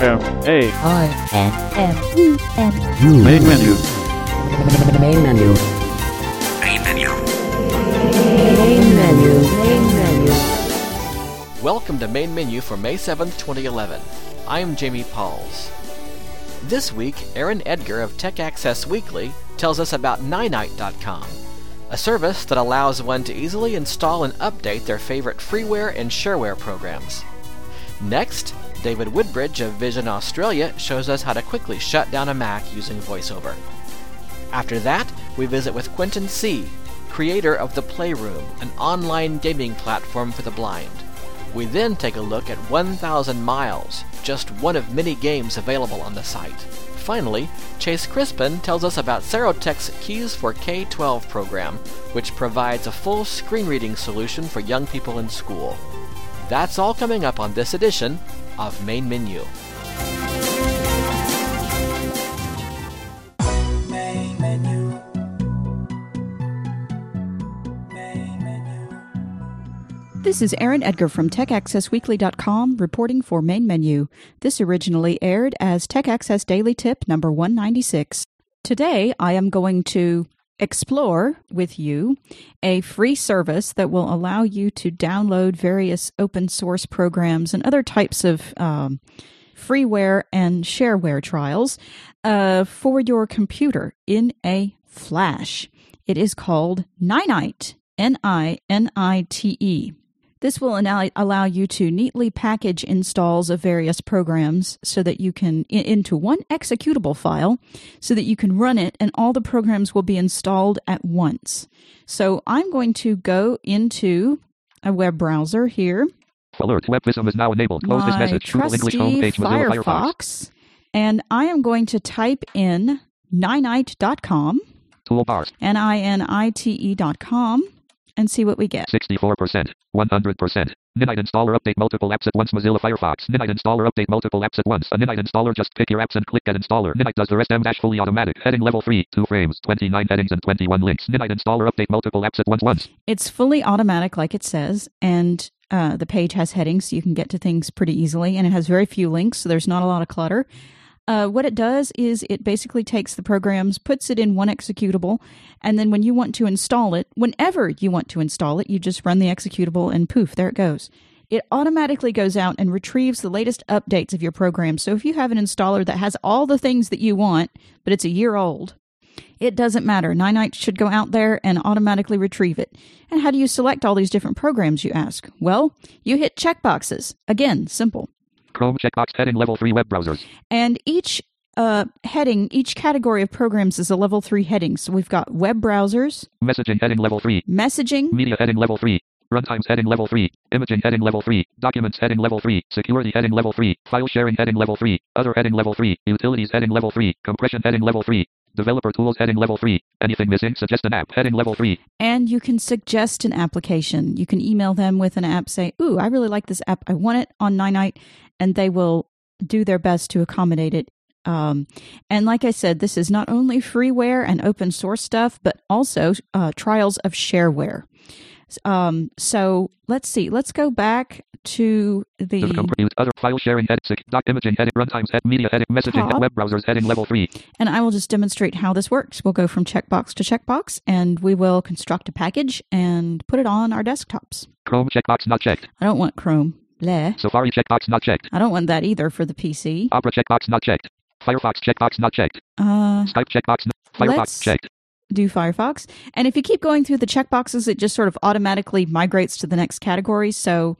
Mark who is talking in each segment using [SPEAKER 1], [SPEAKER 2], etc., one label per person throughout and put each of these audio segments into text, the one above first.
[SPEAKER 1] M A
[SPEAKER 2] I
[SPEAKER 3] N M E N
[SPEAKER 2] U
[SPEAKER 1] main menu.
[SPEAKER 2] main menu
[SPEAKER 4] Main menu.
[SPEAKER 3] Main menu. Main menu.
[SPEAKER 5] Welcome to Main Menu for May 7th, 2011. I'm Jamie Pauls. This week, Aaron Edgar of Tech Access Weekly tells us about Ninite.com, a service that allows one to easily install and update their favorite freeware and shareware programs. Next, David Woodbridge of Vision Australia shows us how to quickly shut down a Mac using VoiceOver. After that, we visit with Quentin C., creator of The Playroom, an online gaming platform for the blind. We then take a look at 1000 Miles, just one of many games available on the site. Finally, Chase Crispin tells us about Serotek's Keys for K-12 program, which provides a full screen reading solution for young people in school. That's all coming up on this edition of Main Menu.
[SPEAKER 4] Main menu. Main menu.
[SPEAKER 6] This is Aaron Edgar from TechAccessWeekly.com reporting for Main Menu. This originally aired as Tech Access Daily Tip number 196. Today I am going to explore with you a free service that will allow you to download various open source programs and other types of um, freeware and shareware trials uh, for your computer in a flash. It is called Ninite. N I N I T E. This will allow you to neatly package installs of various programs so that you can into one executable file so that you can run it and all the programs will be installed at once. So I'm going to go into a web browser here
[SPEAKER 7] Alert. WebVisum is now enabled. Close this message. Google English homepage. Mozilla Firefox.
[SPEAKER 6] Firefox, and I am going to type in ninite.com,
[SPEAKER 7] Toolbars.
[SPEAKER 6] N I N I T E.com, and see what we get.
[SPEAKER 7] 64%. 100%. Ninite installer update multiple apps at once. Mozilla Firefox. Ninite installer update multiple apps at once. A Ninite installer just pick your apps and click get installer. Ninite does the rest M dash fully automatic. Heading level 3. 2 frames. 29 headings and 21 links. Ninite installer update multiple apps at once once.
[SPEAKER 6] It's fully automatic, like it says, and uh, the page has headings, so you can get to things pretty easily, and it has very few links, so there's not a lot of clutter. Uh, what it does is it basically takes the programs, puts it in one executable, and then when you want to install it, whenever you want to install it, you just run the executable and poof, there it goes. It automatically goes out and retrieves the latest updates of your program. So if you have an installer that has all the things that you want, but it's a year old, it doesn't matter. Ninite should go out there and automatically retrieve it. And how do you select all these different programs, you ask? Well, you hit checkboxes. Again, simple.
[SPEAKER 7] Chrome checkbox. Heading level 3 web browsers.
[SPEAKER 6] And each uh, heading, each category of programs is a level 3 heading. So we've got web browsers,
[SPEAKER 7] Messaging. Heading level 3.
[SPEAKER 6] messaging,
[SPEAKER 7] Media heading level 3. Runtimes heading level 3. Imaging heading level 3. Documents heading level 3. Security heading level 3. File sharing heading level 3. Other heading level 3. Utilities heading level 3. Compression heading level 3. Developer tools heading level 3. Anything missing? Suggest an app heading level 3.
[SPEAKER 6] and you can suggest an application. You can email them with an app, say, Ooh, I really like this app. I want it on Ninite. And they will do their best to accommodate it. Um, and like I said, this is not only freeware and open source stuff, but also uh, trials of shareware. Um, so let's see. Let's go back to the.
[SPEAKER 7] The other file sharing sec doc imaging heading runtimes head media heading messaging
[SPEAKER 6] Top.
[SPEAKER 7] web browsers heading level 3.
[SPEAKER 6] And I will just demonstrate how this works. We'll go from checkbox to checkbox and we will construct a package and put it on our desktops.
[SPEAKER 7] Chrome checkbox not checked.
[SPEAKER 6] I don't want Chrome. Bleh.
[SPEAKER 7] Safari checkbox not checked.
[SPEAKER 6] I don't want that either for the PC.
[SPEAKER 7] Opera checkbox not checked. Firefox checkbox not checked.
[SPEAKER 6] Uh,
[SPEAKER 7] Skype checkbox not Firefox checked.
[SPEAKER 6] Do Firefox. And if you keep going through the checkboxes, it just sort of automatically migrates to the next category. So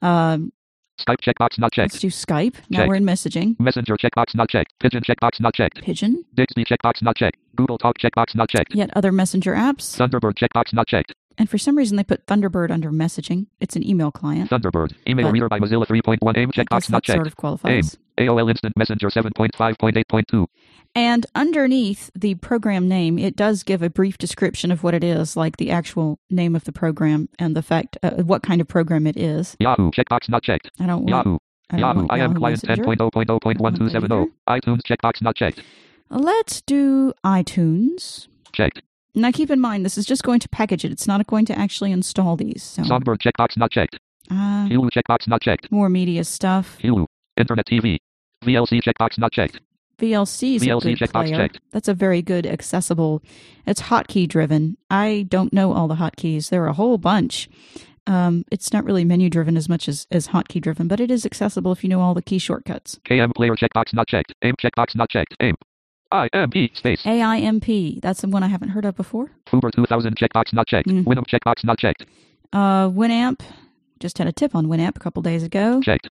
[SPEAKER 6] um,
[SPEAKER 7] Skype checkbox not
[SPEAKER 6] let's
[SPEAKER 7] checked.
[SPEAKER 6] do Skype. Now we're in messaging.
[SPEAKER 7] Messenger checkbox not checked. Pidgin checkbox not checked.
[SPEAKER 6] Pidgin.
[SPEAKER 7] Digsby checkbox not checked. Google Talk checkbox not checked.
[SPEAKER 6] Yet other messenger apps.
[SPEAKER 7] Thunderbird checkbox not checked.
[SPEAKER 6] And for some reason, they put Thunderbird under messaging. It's an email client.
[SPEAKER 7] Thunderbird. Email reader by Mozilla 3.1 AIM checkbox not
[SPEAKER 6] that sort
[SPEAKER 7] checked.
[SPEAKER 6] of qualifies.
[SPEAKER 7] AOL Instant Messenger 7.5.8.2.
[SPEAKER 6] And underneath the program name, it does give a brief description of what it is, like the actual name of the program and the fact uh, what kind of program it is.
[SPEAKER 7] Yahoo checkbox not checked.
[SPEAKER 6] I don't want
[SPEAKER 7] Yahoo.
[SPEAKER 6] I don't
[SPEAKER 7] Yahoo. I am
[SPEAKER 6] Yahoo
[SPEAKER 7] client 10.0.0.1270. iTunes checkbox not checked.
[SPEAKER 6] Let's do iTunes.
[SPEAKER 7] Checked.
[SPEAKER 6] Now keep in mind, this is just going to package it. It's not going to actually install these. So,
[SPEAKER 7] Songbird checkbox not checked.
[SPEAKER 6] uh,
[SPEAKER 7] Hulu checkbox not checked.
[SPEAKER 6] more media stuff.
[SPEAKER 7] Hulu. Internet TV. VLC checkbox not checked.
[SPEAKER 6] VLC is a
[SPEAKER 7] VLC
[SPEAKER 6] good
[SPEAKER 7] checkbox
[SPEAKER 6] player.
[SPEAKER 7] checked.
[SPEAKER 6] That's a very good accessible. It's hotkey driven. I don't know all the hotkeys. There are a whole bunch. Um, it's not really menu driven as much as, as hotkey driven, but it is accessible if you know all the key shortcuts.
[SPEAKER 7] KM player checkbox not checked. AIM checkbox not checked. AIM. IMP space.
[SPEAKER 6] AIMP. That's the one I haven't heard of before.
[SPEAKER 7] foobar2000 checkbox not checked.
[SPEAKER 6] Mm.
[SPEAKER 7] Winamp checkbox not checked.
[SPEAKER 6] Uh, Winamp. Just had a tip on Winamp a couple days ago.
[SPEAKER 7] Checked.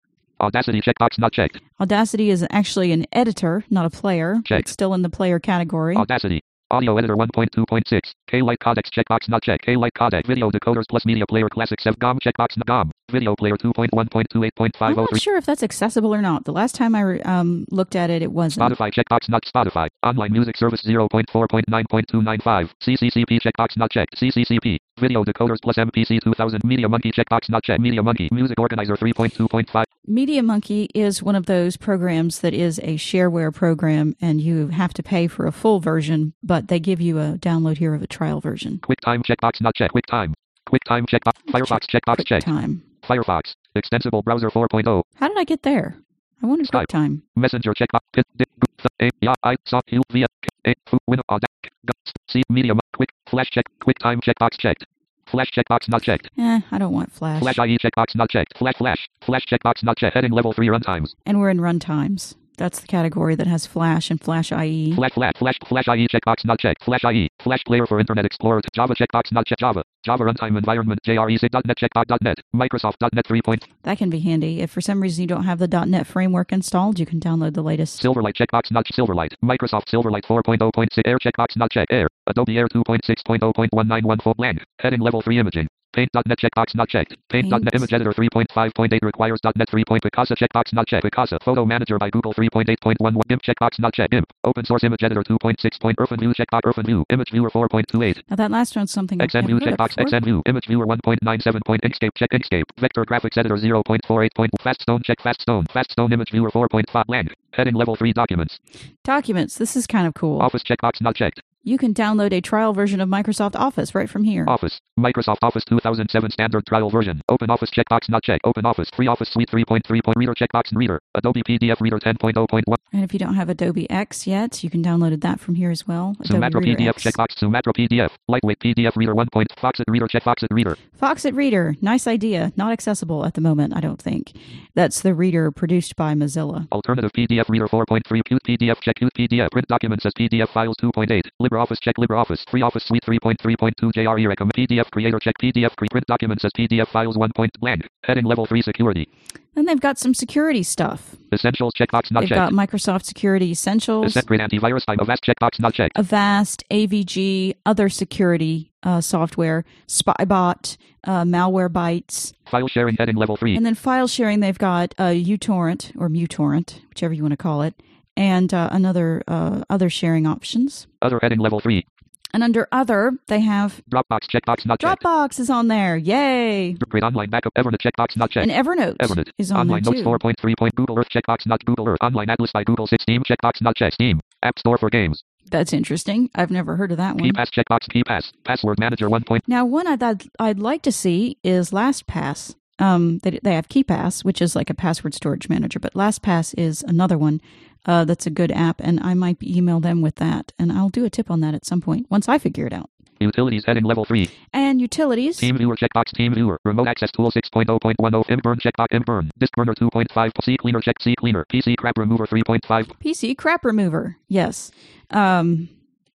[SPEAKER 7] Audacity checkbox not checked.
[SPEAKER 6] Audacity is actually an editor, not a player.
[SPEAKER 7] Check.
[SPEAKER 6] It's still in the player category.
[SPEAKER 7] Audacity. Audio editor 1.2.6. K-Lite codecs checkbox not checked. K-Lite codec. Video decoders plus media player classics F GOM checkbox not GOM. Video player
[SPEAKER 6] I'm not sure if that's accessible or not. The last time I re- um, looked at it, it wasn't.
[SPEAKER 7] Spotify checkbox not Spotify. Online music service 0.4.9.295. CCCP checkbox not checked. CCCP. Video decoders plus MPC 2000. Media Monkey checkbox not checked. Media Monkey. Music organizer 3.2.5.
[SPEAKER 6] Media Monkey is one of those programs that is a shareware program, and you have to pay for a full version, but they give you a download here of a trial version.
[SPEAKER 7] QuickTime checkbox not checked. QuickTime. QuickTime checkbox. Firefox checkbox checked.
[SPEAKER 6] QuickTime.
[SPEAKER 7] Firefox. Extensible browser 4.0.
[SPEAKER 6] How did I get there? I wanted
[SPEAKER 7] Skype.
[SPEAKER 6] time.
[SPEAKER 7] Messenger checkbox. Pit. Dip. Th. A. Ya. I. Saw. You. Via. K. A. Fu. Win. Aud. Ah, c. Media. Quick. Flash check. QuickTime checkbox checked. Flash checkbox not checked.
[SPEAKER 6] Eh, I don't want Flash.
[SPEAKER 7] Flash IE checkbox not checked. Flash Flash. Flash checkbox not checked. Heading level 3 runtimes.
[SPEAKER 6] And we're in runtimes. That's the category that has Flash and Flash. IE.
[SPEAKER 7] Flash Flash Flash Flash IE checkbox not checked. Flash IE. Flash player for Internet Explorer. Java checkbox not checked. Java. Java runtime environment. JRE.net checkbox.net. Microsoft.net 3. Point.
[SPEAKER 6] That can be handy. If for some reason you don't have the .NET framework installed, you can download the latest.
[SPEAKER 7] Silverlight checkbox not Silverlight. Microsoft Silverlight 4.0.6 Air checkbox not checked. Air. Adobe Air 2.6.0.1914 blank. Heading level 3 imaging. Paint.net checkbox not checked. Paint.net
[SPEAKER 6] Paint.
[SPEAKER 7] image editor 3.5.8 requires .net 3. Picasa checkbox not checked. Picasa photo manager by Google 3.8.1 GIMP checkbox not checked. GIMP open source image editor 2.6. IrfanView checkbox IrfanView image viewer 4.28
[SPEAKER 6] Now that last one's something I've never
[SPEAKER 7] XNView
[SPEAKER 6] heard of
[SPEAKER 7] checkbox
[SPEAKER 6] before.
[SPEAKER 7] XNView image viewer 1.97. Inkscape check Inkscape vector graphics editor 0.48. Faststone check Faststone Faststone image viewer 4.5 blank. Heading level 3 documents.
[SPEAKER 6] Documents. This is kind of cool.
[SPEAKER 7] Office checkbox not checked.
[SPEAKER 6] You can download a trial version of Microsoft Office right from here.
[SPEAKER 7] Office. Microsoft Office 2007 standard trial version. Open Office checkbox not checked. Open Office. Free Office Suite 3.3. Reader checkbox Reader. Adobe PDF Reader 10.0.1.
[SPEAKER 6] And if you don't have Adobe X yet, you can download that from here as well.
[SPEAKER 7] Sumatra PDF
[SPEAKER 6] X.
[SPEAKER 7] checkbox. Sumatra PDF. Lightweight PDF Reader 1. Point. Foxit Reader check Foxit Reader.
[SPEAKER 6] Foxit Reader. Nice idea. Not accessible at the moment, I don't think. That's the reader produced by Mozilla.
[SPEAKER 7] Alternative PDF Reader 4.3. CutePDF check CutePDF. Print documents as PDF files 2.8. LibreOffice check LibreOffice. Free Office Suite 3.3.2 JRE recommend PDF Creator check PDF pre print documents as PDF files 1. Point blank. Heading level 3 security.
[SPEAKER 6] Then they've got some security stuff.
[SPEAKER 7] Essentials checkbox not
[SPEAKER 6] They've
[SPEAKER 7] checked.
[SPEAKER 6] got Microsoft Security Essentials,
[SPEAKER 7] Grid antivirus type Avast checkbox not checked.
[SPEAKER 6] Avast, AVG, other security uh, software, Spybot, uh, Malwarebytes,
[SPEAKER 7] File sharing heading level 3.
[SPEAKER 6] and then file sharing. They've got uh, uTorrent or MuTorrent, whichever you want to call it, and uh, another uh, other sharing options.
[SPEAKER 7] Other heading level 3.
[SPEAKER 6] And under other, they have
[SPEAKER 7] Dropbox checkbox not checked.
[SPEAKER 6] Dropbox is on there. Yay!
[SPEAKER 7] Grid online backup Evernote checkbox not checked.
[SPEAKER 6] And Evernote,
[SPEAKER 7] Evernote.
[SPEAKER 6] is on
[SPEAKER 7] Online
[SPEAKER 6] there
[SPEAKER 7] Notes
[SPEAKER 6] too.
[SPEAKER 7] 4.3. Point Google Earth checkbox not Google Earth. Online Atlas by Google 6. Steam checkbox not checked. Steam. App Store for games.
[SPEAKER 6] That's interesting. I've never heard of that one.
[SPEAKER 7] KeePass checkbox KeePass. Password Manager 1. Point.
[SPEAKER 6] Now, one I'd, I'd, I'd like to see is LastPass. Um, they, they have KeePass, which is like a password storage manager, but LastPass is another one uh, that's a good app, and I might email them with that, and I'll do a tip on that at some point once I figure it out.
[SPEAKER 7] Utilities heading level 3.
[SPEAKER 6] And utilities,
[SPEAKER 7] Team Viewer checkbox Team Viewer. Remote Access Tool 6.0.10. ImgBurn checkbox ImgBurn. Disk Burner 2.5. C Cleaner check C Cleaner. PC Crap Remover 3.5.
[SPEAKER 6] PC crap remover, yes. Um,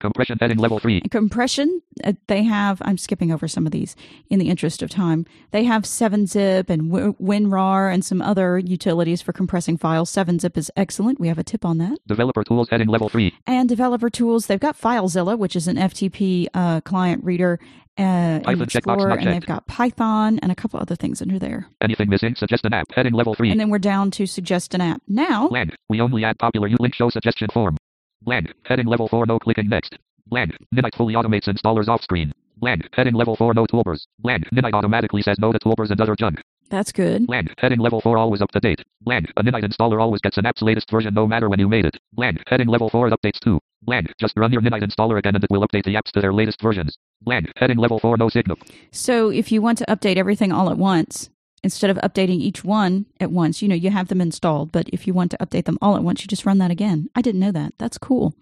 [SPEAKER 7] Compression heading level 3.
[SPEAKER 6] Compression, uh, they have, I'm skipping over some of these in the interest of time. They have 7-Zip and w- WinRAR and some other utilities for compressing files. 7-Zip is excellent. We have a tip on that.
[SPEAKER 7] Developer Tools heading level 3.
[SPEAKER 6] And developer tools, they've got FileZilla, which is an FTP uh, client reader uh,
[SPEAKER 7] Python
[SPEAKER 6] Explorer, and they've got Python and a couple other things under there.
[SPEAKER 7] Anything missing? Suggest an app. Heading level 3.
[SPEAKER 6] And then we're down to suggest an app. Now,
[SPEAKER 7] Bland. We only add popular U-Link show suggestion form. Bland. Heading level 4 no clicking next. Bland. Ninite fully automates installers off screen. Bland. Heading level 4 no toolbars. Bland. Ninite automatically says no to toolbars and other junk.
[SPEAKER 6] that's good.
[SPEAKER 7] Bland. Heading level 4 always up to date. Bland. A Ninite installer always gets an app's latest version no matter when you made it. Bland. Heading level 4 updates too. Bland. Just run your Ninite installer again and it will update the apps to their latest versions. Bland. Heading level 4 no signal.
[SPEAKER 6] So if you want to update everything all at once, instead of updating each one at once, you know, you have them installed, but if you want to update them all at once, you just run that again. I didn't know that. That's cool.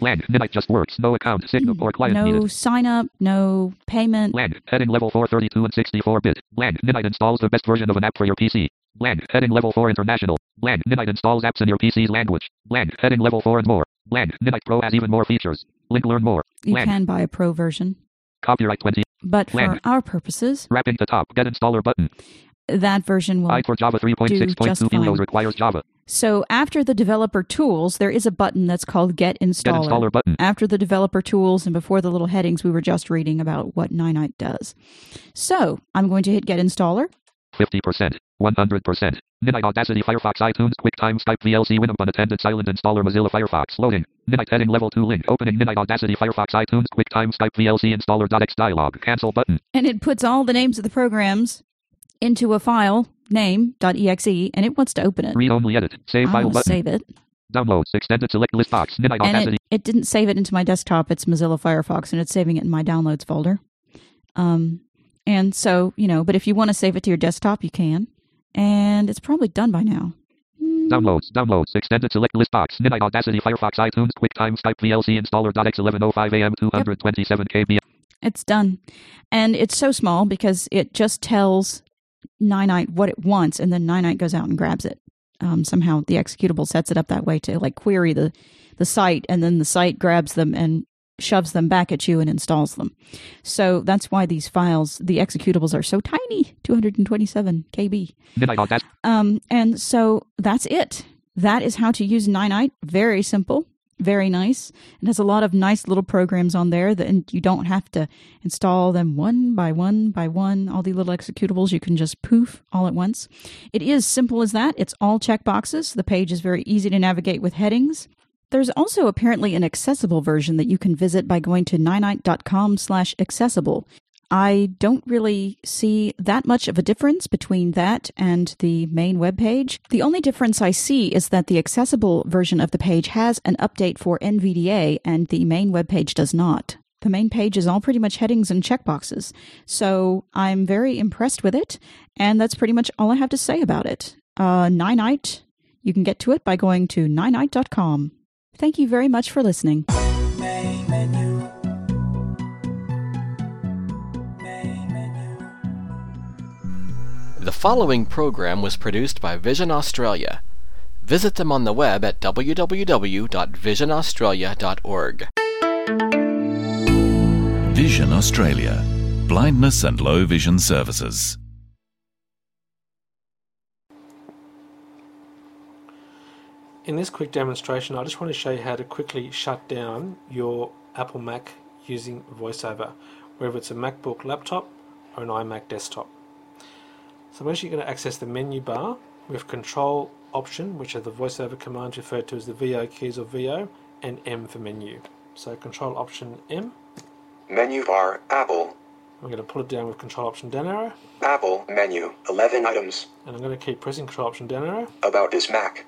[SPEAKER 7] Land. Ninite just works. No account. Signal or client
[SPEAKER 6] no
[SPEAKER 7] needed.
[SPEAKER 6] sign up, no payment.
[SPEAKER 7] Land. Heading level 4 32 and 64 bit. Land. Ninite installs the best version of an app for your PC. Land. Heading level 4 international. Land. Ninite installs apps in your PC's language. Land. Heading level 4 and more. Land. Ninite Pro has even more features. Link learn more.
[SPEAKER 6] You
[SPEAKER 7] Land.
[SPEAKER 6] can buy a pro version.
[SPEAKER 7] Copyright 20.
[SPEAKER 6] But for
[SPEAKER 7] Land.
[SPEAKER 6] our purposes,
[SPEAKER 7] Wrapping the top. Get installer button.
[SPEAKER 6] That version will
[SPEAKER 7] I for Java
[SPEAKER 6] do
[SPEAKER 7] 3.6.2
[SPEAKER 6] fine.
[SPEAKER 7] Requires Java.
[SPEAKER 6] So after the developer tools, there is a button that's called Get
[SPEAKER 7] Get
[SPEAKER 6] Installer.
[SPEAKER 7] installer button.
[SPEAKER 6] After the developer tools and before the little headings, we were just reading about what Ninite does. So I'm going to hit Get Installer.
[SPEAKER 7] 50%. 100%. Ninite Audacity Firefox iTunes QuickTime Skype VLC Winamp Unattended Silent Installer Mozilla Firefox Loading. Ninite heading level 2 link. Opening Ninite Audacity Firefox iTunes QuickTime Skype VLC Installer.x dialog. Cancel button.
[SPEAKER 6] And it puts all the names of the programs into a file, name.exe, and it wants to open it.
[SPEAKER 7] Read only edit. Save file button.
[SPEAKER 6] save it.
[SPEAKER 7] Downloads. Extended select list box. Ninite
[SPEAKER 6] And it, it didn't save it into my desktop. It's Mozilla Firefox, and it's saving it in my downloads folder. Um, and so, you know, but if you want to save it to your desktop, you can. And it's probably done by now. Hmm.
[SPEAKER 7] Downloads. Downloads. Extended select list box. Ninite Audacity Firefox iTunes QuickTime Skype VLC Installer.x 1105 AM 227 KB.
[SPEAKER 6] It's done. And it's so small because it just tells Ninite what it wants, and then Ninite goes out and grabs it. Um, somehow the executable sets it up that way to like query the, the site, and then the site grabs them and shoves them back at you and installs them. So that's why these files, the executables, are so tiny 227 KB.
[SPEAKER 7] Ninite.
[SPEAKER 6] Um, and so that's it. That is how to use Ninite. Very simple, very nice. It has a lot of nice little programs on there that and you don't have to install them one by one by one. All the little executables you can just poof all at once. It is simple as that. It's all checkboxes. The page is very easy to navigate with headings. There's also apparently an accessible version that you can visit by going to ninite.com slash accessible. I don't really see that much of a difference between that and the main web page. The only difference I see is that the accessible version of the page has an update for NVDA and the main web page does not. The main page is all pretty much headings and checkboxes. So I'm very impressed with it, and that's pretty much all I have to say about it. Uh, Ninite, you can get to it by going to ninite.com. Thank you very much for listening.
[SPEAKER 5] Following program was produced by Vision Australia. Visit them on the web at www.visionaustralia.org.
[SPEAKER 1] Vision Australia. Blindness and low vision services.
[SPEAKER 8] In this quick demonstration, I just want to show you how to quickly shut down your Apple Mac using VoiceOver, whether it's a MacBook laptop or an iMac desktop. So I'm actually going to access the menu bar with Control Option, which are the VoiceOver commands referred to as the VO keys or VO, and M for menu. So Control Option M.
[SPEAKER 9] Menu bar, Apple,
[SPEAKER 8] I'm going to pull it down with Control Option down arrow,
[SPEAKER 9] Apple, menu, 11 items,
[SPEAKER 8] and I'm going to keep pressing Control Option down arrow.
[SPEAKER 9] about this Mac.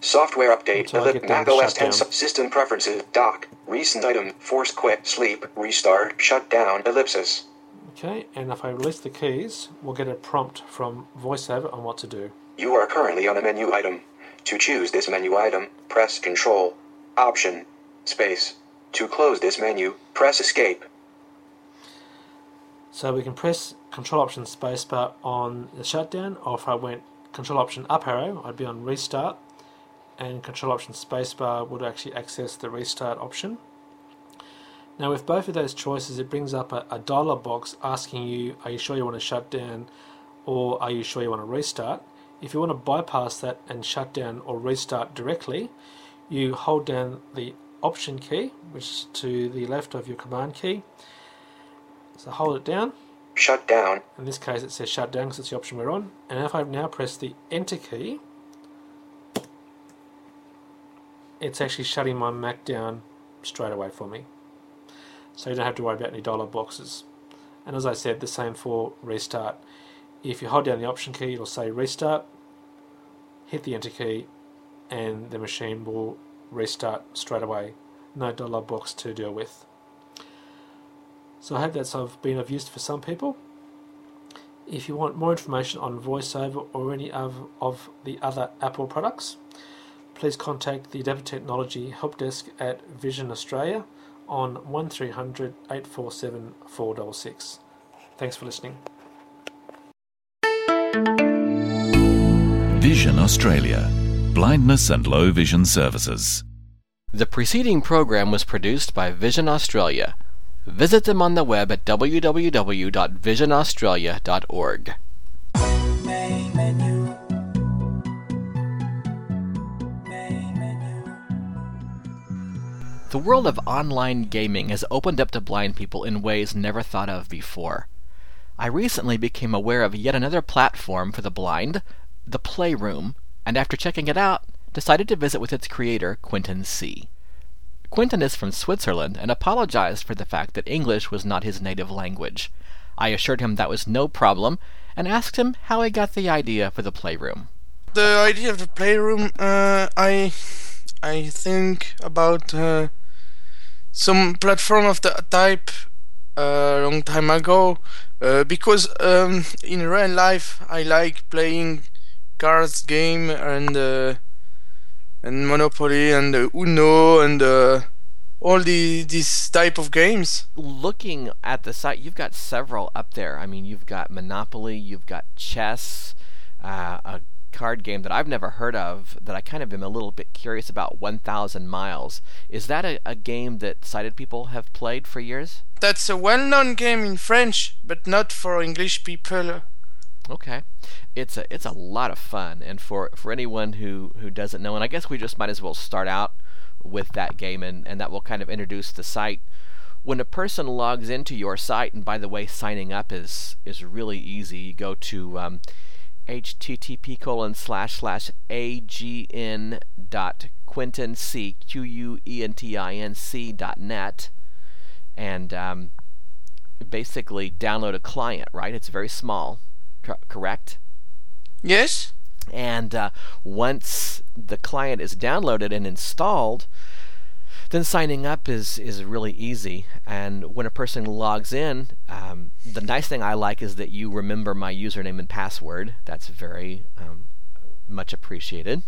[SPEAKER 9] Software update,
[SPEAKER 8] get
[SPEAKER 9] Mac OS 10 system preferences, dock, recent item, force quit, sleep, restart, shutdown, ellipsis.
[SPEAKER 8] Okay, and if I release the keys, we'll get a prompt from VoiceOver on what to do.
[SPEAKER 9] You are currently on a menu item. To choose this menu item, press Control, Option, Space. To close this menu, press Escape.
[SPEAKER 8] So we can press Control Option Spacebar on the shutdown, or if I went Control Option Up arrow, I'd be on Restart, and Control Option Spacebar would actually access the Restart option. Now, with both of those choices, it brings up a, a dialog box asking you, "Are you sure you want to shut down, or are you sure you want to restart?" If you want to bypass that and shut down or restart directly, you hold down the Option key, which is to the left of your Command key. So hold it down.
[SPEAKER 9] Shut down.
[SPEAKER 8] In this case, it says shut down because it's the option we're on. And if I now press the Enter key, it's actually shutting my Mac down straight away for me. So you don't have to worry about any dialog boxes. And as I said, the same for restart. If you hold down the Option key, it'll say restart. Hit the Enter key, and the machine will restart straight away. No dialog box to deal with. So I hope that's been of use for some people. If you want more information on VoiceOver or any of, of the other Apple products, please contact the Adaptive Technology Help Desk at Vision Australia on 1300 847 466. Thanks for listening.
[SPEAKER 1] Vision Australia. Blindness and low vision services.
[SPEAKER 5] The preceding program was produced by Vision Australia. Visit them on the web at www.visionaustralia.org. The world of online gaming has opened up to blind people in ways never thought of before. I recently became aware of yet another platform for the blind, the Playroom, and after checking it out, decided to visit with its creator, Quentin C. Quentin is from Switzerland and apologized for the fact that English was not his native language. I assured him that was no problem and asked him how he got the idea for the Playroom.
[SPEAKER 10] the idea of the playroom uh, i i think about uh, some platform of the type a long time ago uh, because um, in real life i like playing cards game and uh, and monopoly and uh, uno and uh, all the this type of games
[SPEAKER 5] Looking at the site, you've got several up there. I mean, you've got Monopoly, you've got chess, uh, a card game that I've never heard of that I kind of am a little bit curious about 1000 Miles. Is that a, a game that sighted people have played for years?
[SPEAKER 10] that's a well-known game in french but not for english people
[SPEAKER 5] Okay, it's a it's a lot of fun, and for for anyone who who doesn't know, and I guess we just might as well start out with that game, and and that will kind of introduce the site. When a person logs into your site, and by the way, signing up is is really easy. You go to um, http colon slash slash agn dot quentin c q u e n t i n c dot net, and um, basically download a client. Right, it's very small co- correct?
[SPEAKER 10] yes
[SPEAKER 5] And uh, once the client is downloaded and installed, then signing up is, is really easy. And when a person logs in, um, the nice thing I like is that you remember my username and password. That's very um, much appreciated.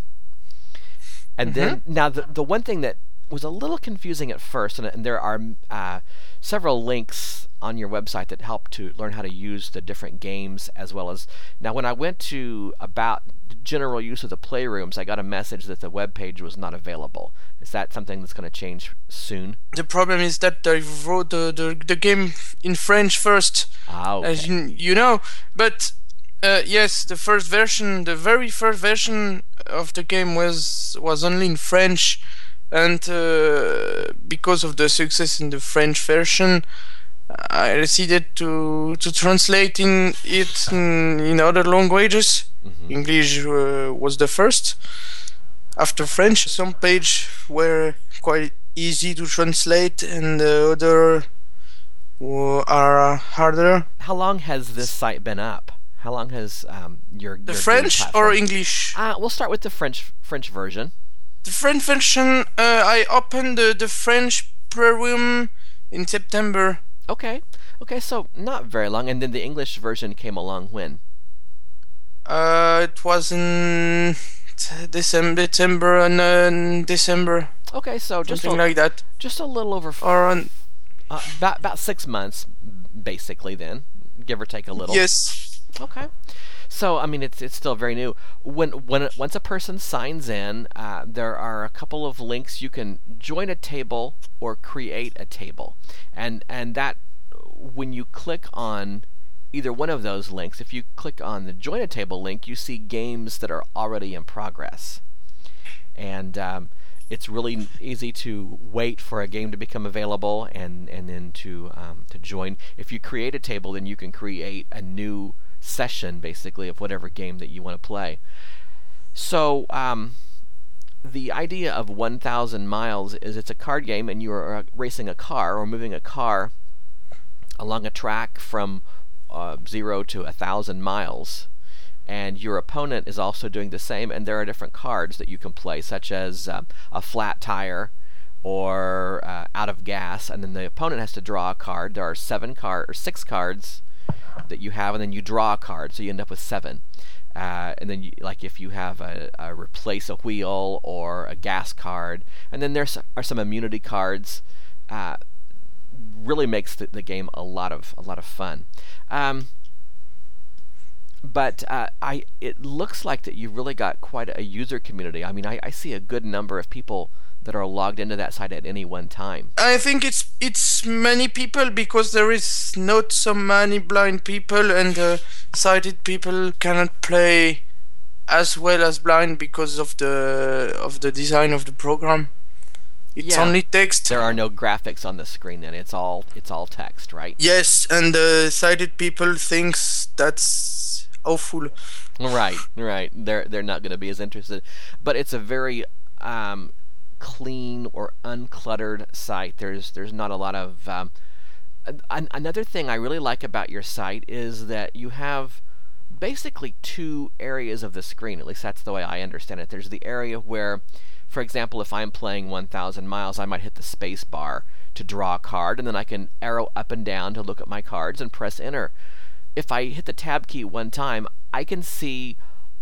[SPEAKER 5] And then, now the, the one thing that was a little confusing at first, and, and there are uh, several links on your website that help to learn how to use the different games as well as. Now, when I went to about general use of the playrooms, I got a message that the web page was not available. Is that something that's going to change soon?
[SPEAKER 10] the problem is that I wrote the, the, the game in French first,
[SPEAKER 5] Ah, okay.
[SPEAKER 10] as you, you know. But uh, yes, the first version, the very first version of the game was was only in French, and uh, because of the success in the French version, I decided to to translate in it in, in other languages. English uh, was the first. After French, some page were quite easy to translate, and the other are harder.
[SPEAKER 5] How long has this site been up? How long has um, your
[SPEAKER 10] The
[SPEAKER 5] your
[SPEAKER 10] French or English?
[SPEAKER 5] Uh, we'll start with the French French version.
[SPEAKER 10] The French version, uh, I opened the, the French playroom in September.
[SPEAKER 5] Okay, okay, so not very long, and then the English version came along when?
[SPEAKER 10] Uh, it was in December, December, and uh, December,
[SPEAKER 5] Okay, so just
[SPEAKER 10] something
[SPEAKER 5] a,
[SPEAKER 10] like that,
[SPEAKER 5] just a little over
[SPEAKER 10] or on
[SPEAKER 5] uh, about about six months, basically. Then, give or take a little.
[SPEAKER 10] yes.
[SPEAKER 5] Okay. So I mean, it's it's still very new. When when once a person signs in, uh, there are a couple of links you can join a table or create a table, and and that when you click on either one of those links, if you click on the join a table link, you see games that are already in progress, and um, it's really easy to wait for a game to become available and and then to um, to join. If you create a table, then you can create a new session basically of whatever game that you want to play. So um, the idea of 1,000 miles is it's a card game and you are uh, racing a car or moving a car along a track from uh, zero to a thousand miles. And your opponent is also doing the same, and there are different cards that you can play, such as um, a flat tire or uh, out of gas. And then the opponent has to draw a card. There are seven card or six cards that you have, and then you draw a card, so you end up with seven. Uh, and then, you, like if you have a, a replace a wheel or a gas card, and then there are some immunity cards. Uh, really makes the, the, game a lot of a lot of fun. Um, but uh, I it looks like that you've really got quite a user community. I mean, I, I see a good number of people that are logged into that site at any one time.
[SPEAKER 10] I think it's it's many people because there is not so many blind people and uh, sighted people cannot play as well as blind because of the of the design of the program. It's
[SPEAKER 5] Yeah.
[SPEAKER 10] only text.
[SPEAKER 5] There are no graphics on the screen, then it's all it's all text, right?
[SPEAKER 10] Yes, and uh, sighted people thinks that's awful.
[SPEAKER 5] Right, right. They're they're not going to be as interested, but it's a very um, clean or uncluttered site. There's there's not a lot of. Um, an, another thing I really like about your site is that you have basically two areas of the screen. At least that's the way I understand it. There's the area where, for example, if I'm playing 1,000 miles, I might hit the space bar to draw a card, and then I can arrow up and down to look at my cards and press enter if I hit the tab key one time, I can see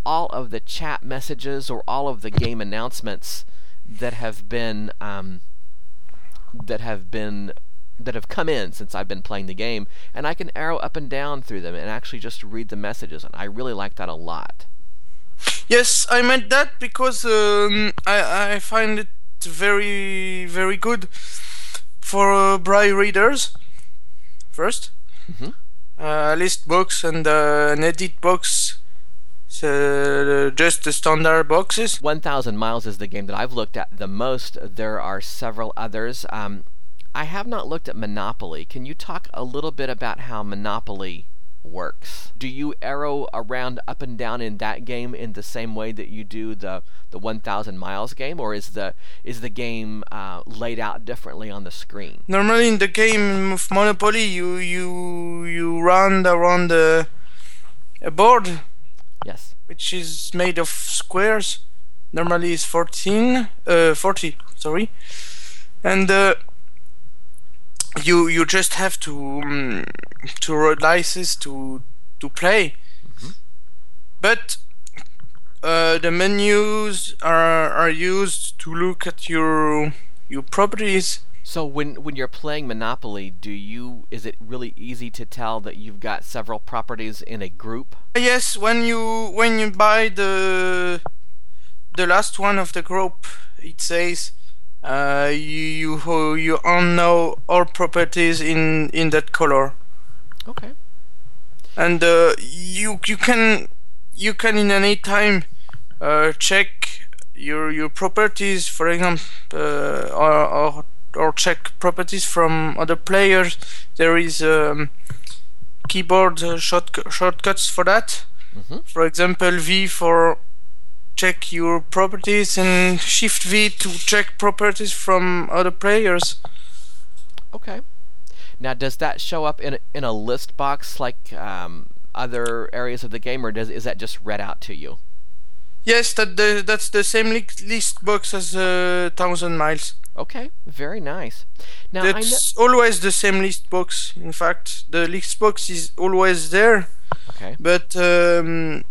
[SPEAKER 5] all of the chat messages or all of the game announcements that have been um, that have been that have come in since I've been playing the game, and I can arrow up and down through them and actually just read the messages, and I really like that a lot.
[SPEAKER 10] Yes, I meant that because um, I I find it very very good for uh, braille readers. First,
[SPEAKER 5] Mhm.
[SPEAKER 10] uh, list box and uh, an edit box. So just the standard boxes.
[SPEAKER 5] 1,000 Miles is the game that I've looked at the most. There are several others. Um, I have not looked at Monopoly. Can you talk a little bit about how Monopoly works? Do you arrow around up and down in that game in the same way that you do the the 1,000 Miles game, or is the is the game uh, laid out differently on the screen?
[SPEAKER 10] Normally in the game of Monopoly, you you you run around the a board
[SPEAKER 5] Yes.
[SPEAKER 10] which is made of squares. Normally is 14, uh, 40, sorry. And uh, you you just have to um, to realize this to to play. But uh, the menus are are used to look at your your properties.
[SPEAKER 5] So when when you're playing Monopoly, do you is it really easy to tell that you've got several properties in a group?
[SPEAKER 10] Yes, when you when you buy the the last one of the group, it says uh, you you you own now all properties in in that color,
[SPEAKER 5] Okay.
[SPEAKER 10] and uh, you you can you can in any time uh, check your your properties, for example, uh, or, or or check properties from other players. There is um, keyboard uh, short shortcuts for that.
[SPEAKER 5] Mhm.
[SPEAKER 10] For example, V for check your properties and Shift V to check properties from other players.
[SPEAKER 5] Okay. Now, does that show up in a, in a list box like um, other areas of the game, or does is that just read out to you?
[SPEAKER 10] Yes, that the, that's the same li- list box as uh, Thousand Miles.
[SPEAKER 5] Okay, very nice. Now,
[SPEAKER 10] That's always the same list box. In fact, the list box is always there.
[SPEAKER 5] okay,
[SPEAKER 10] but um,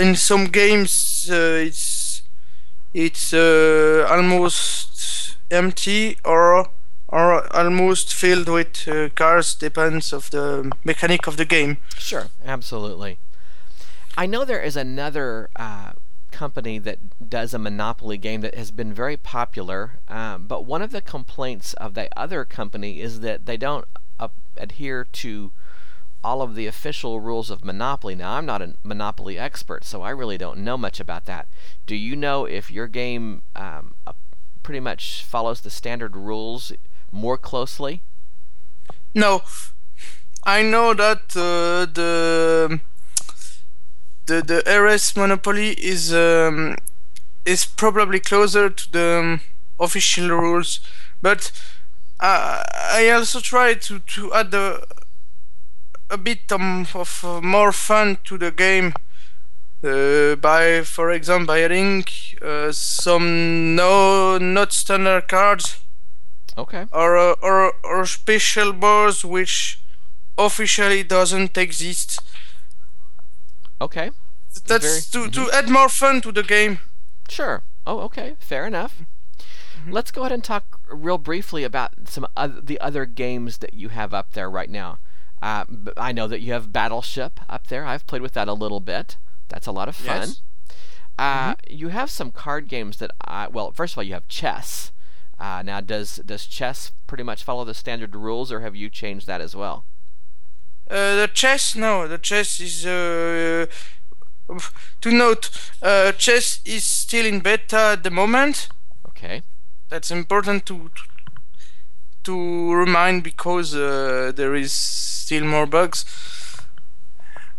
[SPEAKER 10] in some games uh, it's it's uh, almost empty or or almost filled with uh, cars depends of the mechanic of the game
[SPEAKER 5] sure, absolutely. I know there is another uh, company that does a Monopoly game that has been very popular, um, but one of the complaints of the other company is that they don't uh, adhere to all of the official rules of Monopoly. Now, I'm not a Monopoly expert, so I really don't know much about that. Do you know if your game um, uh, pretty much follows the standard rules more closely?
[SPEAKER 10] no i know that uh, the the the rs monopoly is um, is probably closer to the um, official rules but uh, i also try to to add a, a bit um, of uh, more fun to the game uh, by for example by adding uh, some no not standard cards
[SPEAKER 5] Okay.
[SPEAKER 10] or uh, or or special boards which officially doesn't exist.
[SPEAKER 5] Okay.
[SPEAKER 10] That's
[SPEAKER 5] Very-
[SPEAKER 10] to, to add more fun to the game.
[SPEAKER 5] Sure. Oh, okay. Fair enough. Let's go ahead and talk real briefly about some of the other games that you have up there right now. Uh, I know that you have Battleship up there. I've played with that a little bit. That's a lot of fun.
[SPEAKER 10] Yes.
[SPEAKER 5] Uh, You have some card games that I well, first of all, you have chess. Uh, now, does does chess pretty much follow the standard rules, or have you changed that as well?
[SPEAKER 10] Uh, the chess, no, the chess is. Uh, to note, uh, chess is still in beta at the moment.
[SPEAKER 5] Okay.
[SPEAKER 10] That's important to to remind because uh, there is still more bugs.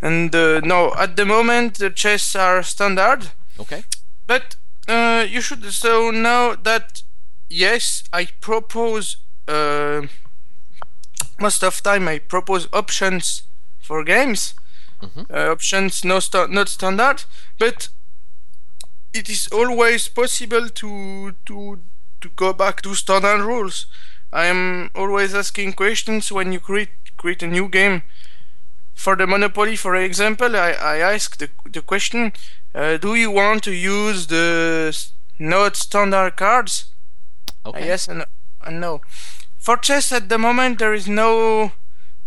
[SPEAKER 10] And uh, no, at the moment the chests are standard.
[SPEAKER 5] Okay.
[SPEAKER 10] But uh, you should so know that yes, I propose uh, most of time I propose options for games. Uh, options no sta- not standard, but it is always possible to to to go back to standard rules. I am always asking questions when you create create a new game. For the Monopoly, for example, I, I ask the, the question uh, Do you want to use the not standard cards?
[SPEAKER 5] Okay.
[SPEAKER 10] Uh, yes and, and no. For chess at the moment, there is no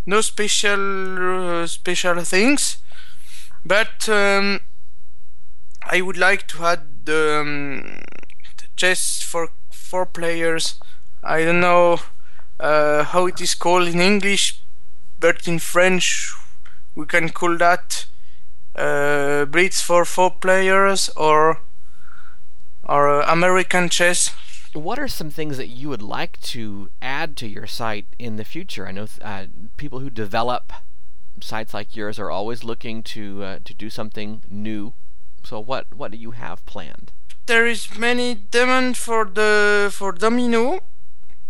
[SPEAKER 10] no special uh, special things, but um, I would like to add the, um, the chess for four players. I don't know uh, how it is called in English, but in French we can call that uh, Blitz for four players or or uh, American chess.
[SPEAKER 5] What are some things that you would like to add to your site in the future? I know uh, people who develop sites like yours are always looking to uh, to do something new. So what what do you have planned?
[SPEAKER 10] There is many demand for the for domino.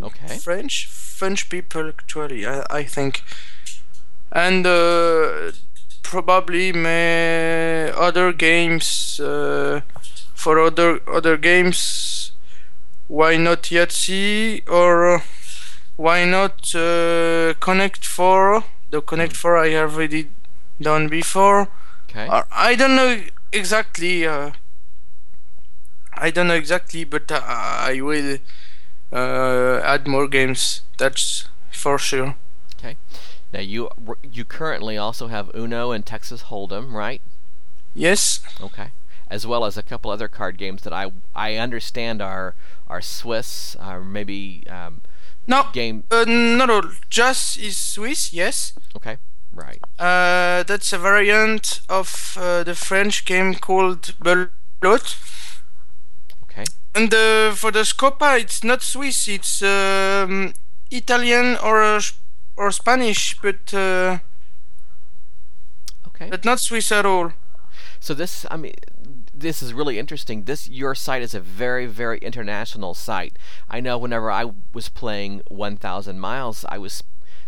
[SPEAKER 5] Okay.
[SPEAKER 10] French French people actually, I, I think, and uh, probably may other games uh, for other other games. Why not Yahtzee or uh, why not uh, Connect Four? The Connect Four I have already done before.
[SPEAKER 5] Okay.
[SPEAKER 10] Or I don't know exactly. Uh, I don't know exactly, but uh, I will uh, add more games. That's for sure.
[SPEAKER 5] Okay. Now you you currently also have Uno and Texas Hold'em, right?
[SPEAKER 10] Yes.
[SPEAKER 5] Okay. As well as a couple other card games that I I understand are are Swiss, or maybe um,
[SPEAKER 10] No.
[SPEAKER 5] game.
[SPEAKER 10] Uh, no, no. Jass is Swiss. Yes.
[SPEAKER 5] Okay. Right.
[SPEAKER 10] Uh, that's a variant of uh, the French game called Belote. And uh, for the Scopa, it's not Swiss. It's um, Italian or uh, or Spanish, but uh,
[SPEAKER 5] Okay.
[SPEAKER 10] but not Swiss at all.
[SPEAKER 5] So this, I mean, this is really interesting. This your site is a very, very international site. I know whenever I was playing 1,000 Miles, I was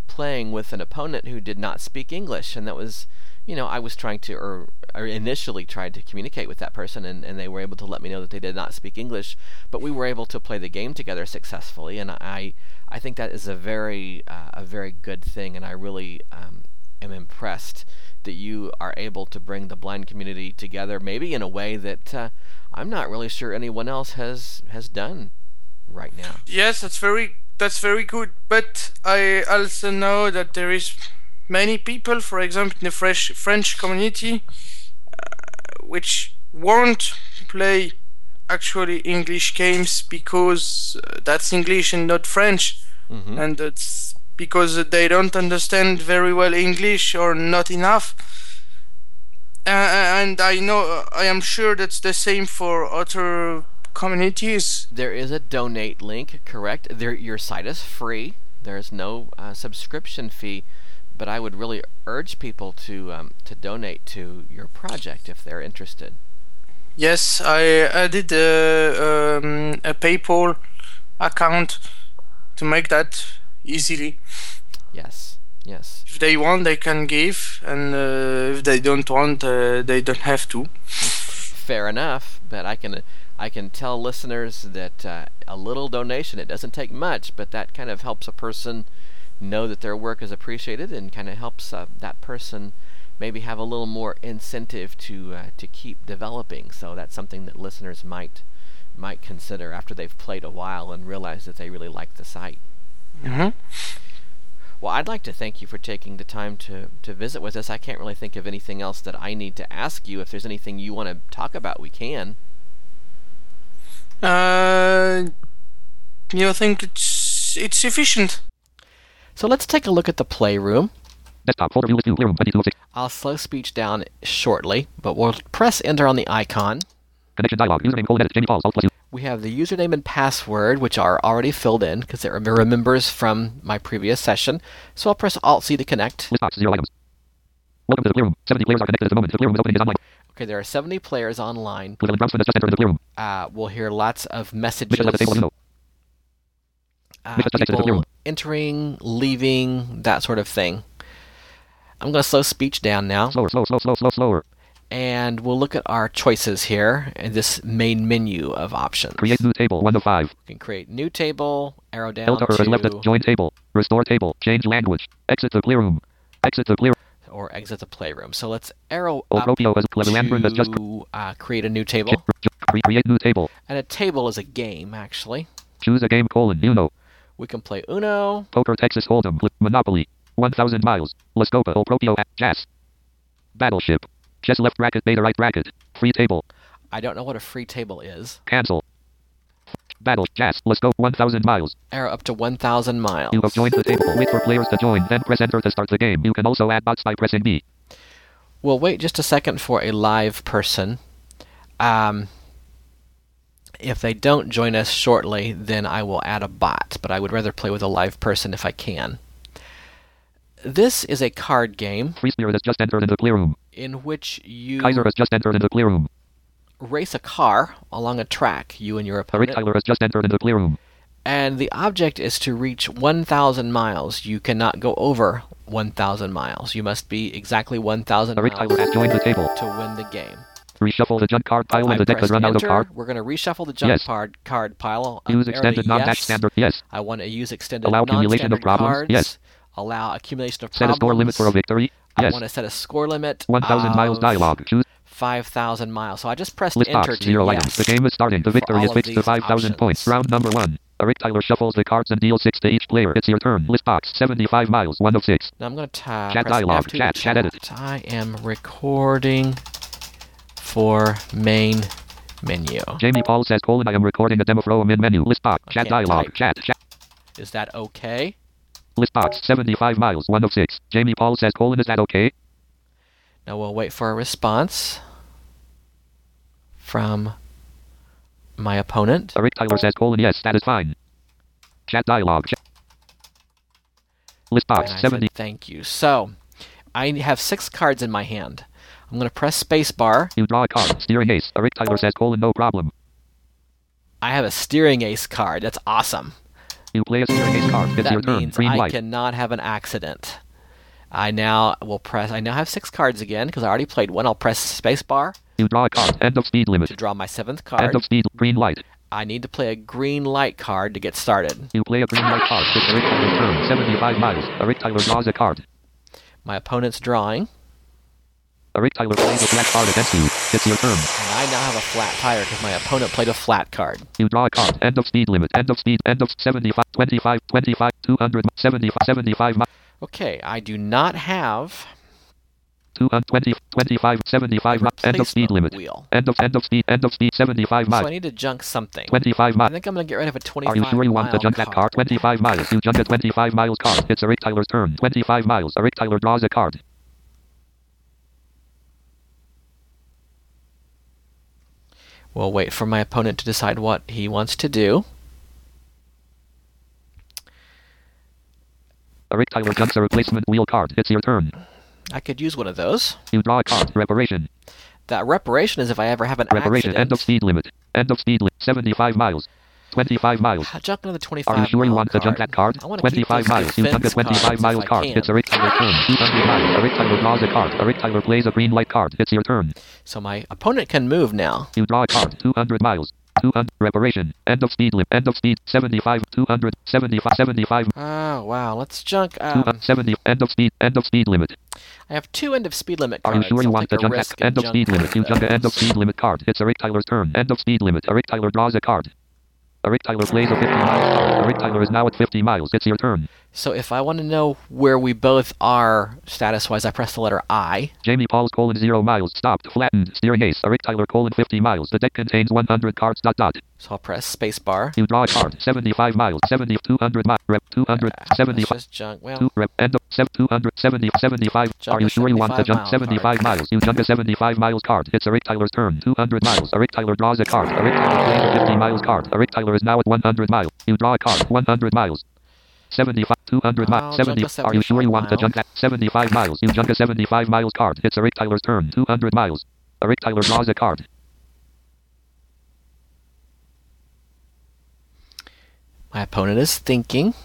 [SPEAKER 5] playing with an opponent who did not speak English, and that was, you know, I was trying to, or, or initially tried to communicate with that person, and, and they were able to let me know that they did not speak English, but we were able to play the game together successfully, and I, I think that is a very, uh, a very good thing, and I really um, am impressed that you are able to bring the blind community together, maybe in a way that uh, I'm not really sure anyone else has has done right now.
[SPEAKER 10] Yes, that's very that's very good. But I also know that there is many people, for example, in the French French community, uh, which won't play actually English games because uh, that's English and not French,
[SPEAKER 5] Mhm.
[SPEAKER 10] and that's because they don't understand very well English or not enough. Uh, and I know, I am sure that's the same for other communities.
[SPEAKER 5] There is a donate link, correct? There, your site is free. There is no uh, subscription fee, but I would really urge people to um, to donate to your project if they're interested.
[SPEAKER 10] Yes, I added a, um, a PayPal account to make that easily.
[SPEAKER 5] Yes, yes.
[SPEAKER 10] If they want, they can give, and uh, if they don't want, uh, they don't have to.
[SPEAKER 5] Fair enough, but I can I can tell listeners that uh, a little donation it doesn't take much, but that kind of helps a person know that their work is appreciated and kind of helps uh, that person maybe have a little more incentive to uh, to keep developing. So that's something that listeners might might consider after they've played a while and realize that they really like the site.
[SPEAKER 10] Mm-hmm.
[SPEAKER 5] Well, I'd like to thank you for taking the time to, to visit with us. I can't really think of anything else that I need to ask you. If there's anything you want to talk about, we can.
[SPEAKER 10] Uh, you think it's it's sufficient?
[SPEAKER 5] So let's take a look at the playroom.
[SPEAKER 7] Desktop folder view list view clear 2206.
[SPEAKER 5] I'll slow speech down shortly, but we'll press enter on the icon.
[SPEAKER 7] Connection dialog. Username colon edit. Jamie Pauls. Alt plus U.
[SPEAKER 5] We have the username and password, which are already filled in because it remembers from my previous session. So I'll press Alt C to connect.
[SPEAKER 7] List box. Zero items. Welcome to the playroom. 70 players are connected at the moment. The clear room is opening. Is online.
[SPEAKER 5] Okay, there are 70 players online.
[SPEAKER 7] Cleveland Brownsman has just entered the clear room.
[SPEAKER 5] Uh, we'll hear lots of messages.
[SPEAKER 7] Mitchell left the table. You know.
[SPEAKER 5] Uh,
[SPEAKER 7] Mitchell just exited the clear
[SPEAKER 5] people entering, leaving, that sort of thing. I'm going to slow speech down now,
[SPEAKER 7] Slower. Slow. Slow. Slow. Slow. Slower.
[SPEAKER 5] and we'll look at our choices here in this main menu of options.
[SPEAKER 7] Create new table. One of five.
[SPEAKER 5] We can create new table, arrow down
[SPEAKER 7] L to left join table. Restore table. Change language. Exit the clear room. Exit the clear.
[SPEAKER 5] or exit the playroom. So let's arrow up
[SPEAKER 7] Propio has Cleveland has just
[SPEAKER 5] to uh, create a new table.
[SPEAKER 7] cre- create new table.
[SPEAKER 5] And a table is a game, actually.
[SPEAKER 7] Choose a game colon. Uno.
[SPEAKER 5] We can play Uno,
[SPEAKER 7] Poker Texas Hold'em. Monopoly. 1000 miles. La Scopa. O Propio. Jass. Battleship. Chess left bracket. Beta right bracket. Free table.
[SPEAKER 5] I don't know what a free table is.
[SPEAKER 7] Cancel. Battle. Jass. Let's go. 1000 miles.
[SPEAKER 5] Arrow up to 1,000 miles.
[SPEAKER 7] You have joined the table. Wait for players to join. Then press enter to start the game. You can also add bots by pressing B.
[SPEAKER 5] We'll wait just a second for a live person. Um, if they don't join us shortly, then I will add a bot, but I would rather play with a live person if I can. This is a card game
[SPEAKER 7] Free Spirit has just entered in the clear room.
[SPEAKER 5] in which you
[SPEAKER 7] Kaiser has just entered in the clear room.
[SPEAKER 5] race a car along a track, you and your opponent.
[SPEAKER 7] Tyler has just entered the clear room.
[SPEAKER 5] And the object is to reach 1,000 miles. You cannot go over 1,000 miles. You must be exactly 1,000
[SPEAKER 7] Rick
[SPEAKER 5] miles
[SPEAKER 7] Tyler has joined the table.
[SPEAKER 5] to win the game.
[SPEAKER 7] Reshuffle the junk card pile
[SPEAKER 5] I
[SPEAKER 7] and the deck has run out of
[SPEAKER 5] enter.
[SPEAKER 7] card.
[SPEAKER 5] We're going to reshuffle the junk
[SPEAKER 7] Yes.
[SPEAKER 5] card card pile. Uh,
[SPEAKER 7] Use extended non-dash
[SPEAKER 5] yes.
[SPEAKER 7] standard. Yes.
[SPEAKER 5] I want to use extended
[SPEAKER 7] Allow accumulation of problems.
[SPEAKER 5] cards.
[SPEAKER 7] Yes.
[SPEAKER 5] Allow accumulation of problems.
[SPEAKER 7] Set a score limit for a victory. Yes.
[SPEAKER 5] I want to set a score limit.
[SPEAKER 7] 1000 miles dialogue. Choose
[SPEAKER 5] 5,000 miles. So I just pressed
[SPEAKER 7] list
[SPEAKER 5] enter
[SPEAKER 7] box.
[SPEAKER 5] to
[SPEAKER 7] Zero
[SPEAKER 5] yes.
[SPEAKER 7] items. The game is starting. The victory is fixed to 5000 points. Round number one. Rick Tyler shuffles the cards and deals 6 to each player. It's your turn. List box. 75 miles. 1 of 6.
[SPEAKER 5] Now I'm going to uh,
[SPEAKER 7] Chat dialogue.
[SPEAKER 5] F2 to
[SPEAKER 7] Chat. Chat edit.
[SPEAKER 5] I am recording for main menu.
[SPEAKER 7] Jamie Paul says colon I am recording a demo from in menu. List box. Chat dialogue.
[SPEAKER 5] type.
[SPEAKER 7] Chat. Chat.
[SPEAKER 5] Is that okay?
[SPEAKER 7] List box. 75 miles. 1 of 6. Jamie Paul says colon is that okay?
[SPEAKER 5] Now we'll wait for a response from my opponent.
[SPEAKER 7] Rick Tyler says colon yes. That is fine. Chat dialogue. Chat. List box.
[SPEAKER 5] And I
[SPEAKER 7] 70.
[SPEAKER 5] said thank you. So I have six cards in my hand. I'm going to press spacebar.
[SPEAKER 7] You draw a card. Steering ace. Eric Tyler says colon no problem.
[SPEAKER 5] I have a steering ace card. That's awesome.
[SPEAKER 7] You play a steering ace card. It's
[SPEAKER 5] that
[SPEAKER 7] your turn.
[SPEAKER 5] means
[SPEAKER 7] Green
[SPEAKER 5] I
[SPEAKER 7] light.
[SPEAKER 5] cannot have an accident. I now will press. I now have six cards again because I already played one. I'll press spacebar
[SPEAKER 7] You draw a card. End of speed limit.
[SPEAKER 5] to draw my seventh card.
[SPEAKER 7] End of speed. Green light.
[SPEAKER 5] I need to play a green light card to get started.
[SPEAKER 7] You play a green light card. It's Rick Tyler's turn. 75 miles. Eric Tyler draws a card.
[SPEAKER 5] My opponent's drawing,
[SPEAKER 7] Rick Tyler plays a black card against you. It's your turn.
[SPEAKER 5] and I now have a flat tire because my opponent played a flat card.
[SPEAKER 7] You draw a card. End of speed limit. End of speed. End of 75, 25, 25, 200, 75, 75,
[SPEAKER 5] Okay, I do not have
[SPEAKER 7] 220, 25, 75, mi- end of speed limit.
[SPEAKER 5] wheel.
[SPEAKER 7] End of end of speed. End of speed. 75
[SPEAKER 5] So I need to junk something.
[SPEAKER 7] 25 miles.
[SPEAKER 5] I think I'm going to get rid of a 25
[SPEAKER 7] Are you sure you want to junk that card? 25 miles. You junk a 25 miles card. It's a Rick Tyler's turn. 25 miles. Rick Tyler draws a card.
[SPEAKER 5] We'll wait for my opponent to decide what he wants to do.
[SPEAKER 7] Tyler junks replacement wheel card. It's your turn.
[SPEAKER 5] I could use one of those.
[SPEAKER 7] You draw a card. Reparation.
[SPEAKER 5] That reparation is if I ever have an
[SPEAKER 7] Reparation.
[SPEAKER 5] accident.
[SPEAKER 7] End of speed limit. End of speed limit. 75 miles. 25 miles.
[SPEAKER 5] I'll another 25
[SPEAKER 7] Are you sure you want to junk that card?
[SPEAKER 5] I want to
[SPEAKER 7] 25 miles. You junk a
[SPEAKER 5] defense
[SPEAKER 7] 25
[SPEAKER 5] cards
[SPEAKER 7] miles
[SPEAKER 5] if I
[SPEAKER 7] card. It's a Rick Tyler turn. 200 miles. A Rick Tyler draws a card. A Rick Tyler plays a green light card. It's your turn.
[SPEAKER 5] So my opponent can move now.
[SPEAKER 7] You draw a card. 200 miles. 200, reparation, end of speed limit, end of speed, 75, 200, 75, 75,
[SPEAKER 5] Oh, wow. Let's junk. Um,
[SPEAKER 7] 70, end of speed, end of speed limit.
[SPEAKER 5] I have two end of speed limit cards.
[SPEAKER 7] Are you sure you
[SPEAKER 5] I'll
[SPEAKER 7] want
[SPEAKER 5] a
[SPEAKER 7] junk at end of speed limit? You junk a end of speed limit card. It's Eric Tyler's turn. End of speed limit. Eric Tyler draws a card. Eric Tyler plays a 50 miles. Eric Tyler is now at 50 miles. It's your turn.
[SPEAKER 5] So if I want to know where we both are status wise, I press the letter I.
[SPEAKER 7] Jamie Pauls colon 0 miles. Stopped. Flattened. Steering ace. Eric Tyler colon 50 miles. The deck contains 100 cards. Dot dot.
[SPEAKER 5] So I'll press spacebar.
[SPEAKER 7] You draw a card. 75 miles. 70. 200 miles. Rep. 200.
[SPEAKER 5] Let's ah,
[SPEAKER 7] 75.
[SPEAKER 5] just junk. Well,
[SPEAKER 7] Two, rep, end of, sev- 200, 70, 75.
[SPEAKER 5] Jump
[SPEAKER 7] Are you sure you want to jump 75 miles? You jump a 75 miles card. It's Eric Tyler's turn. 200 miles. Eric Tyler draws a card. Eric Tyler plays a 50 miles card. Eric Tyler is now at 100 miles. You draw a card. 100 miles. 75, 200 miles, 70. Are you sure you
[SPEAKER 5] 75
[SPEAKER 7] want to
[SPEAKER 5] mile.
[SPEAKER 7] jump that 75 miles? You jump a 75 miles card. It's Eric Tyler's turn. 200 miles. Eric Tyler draws a card.
[SPEAKER 5] my opponent is thinking.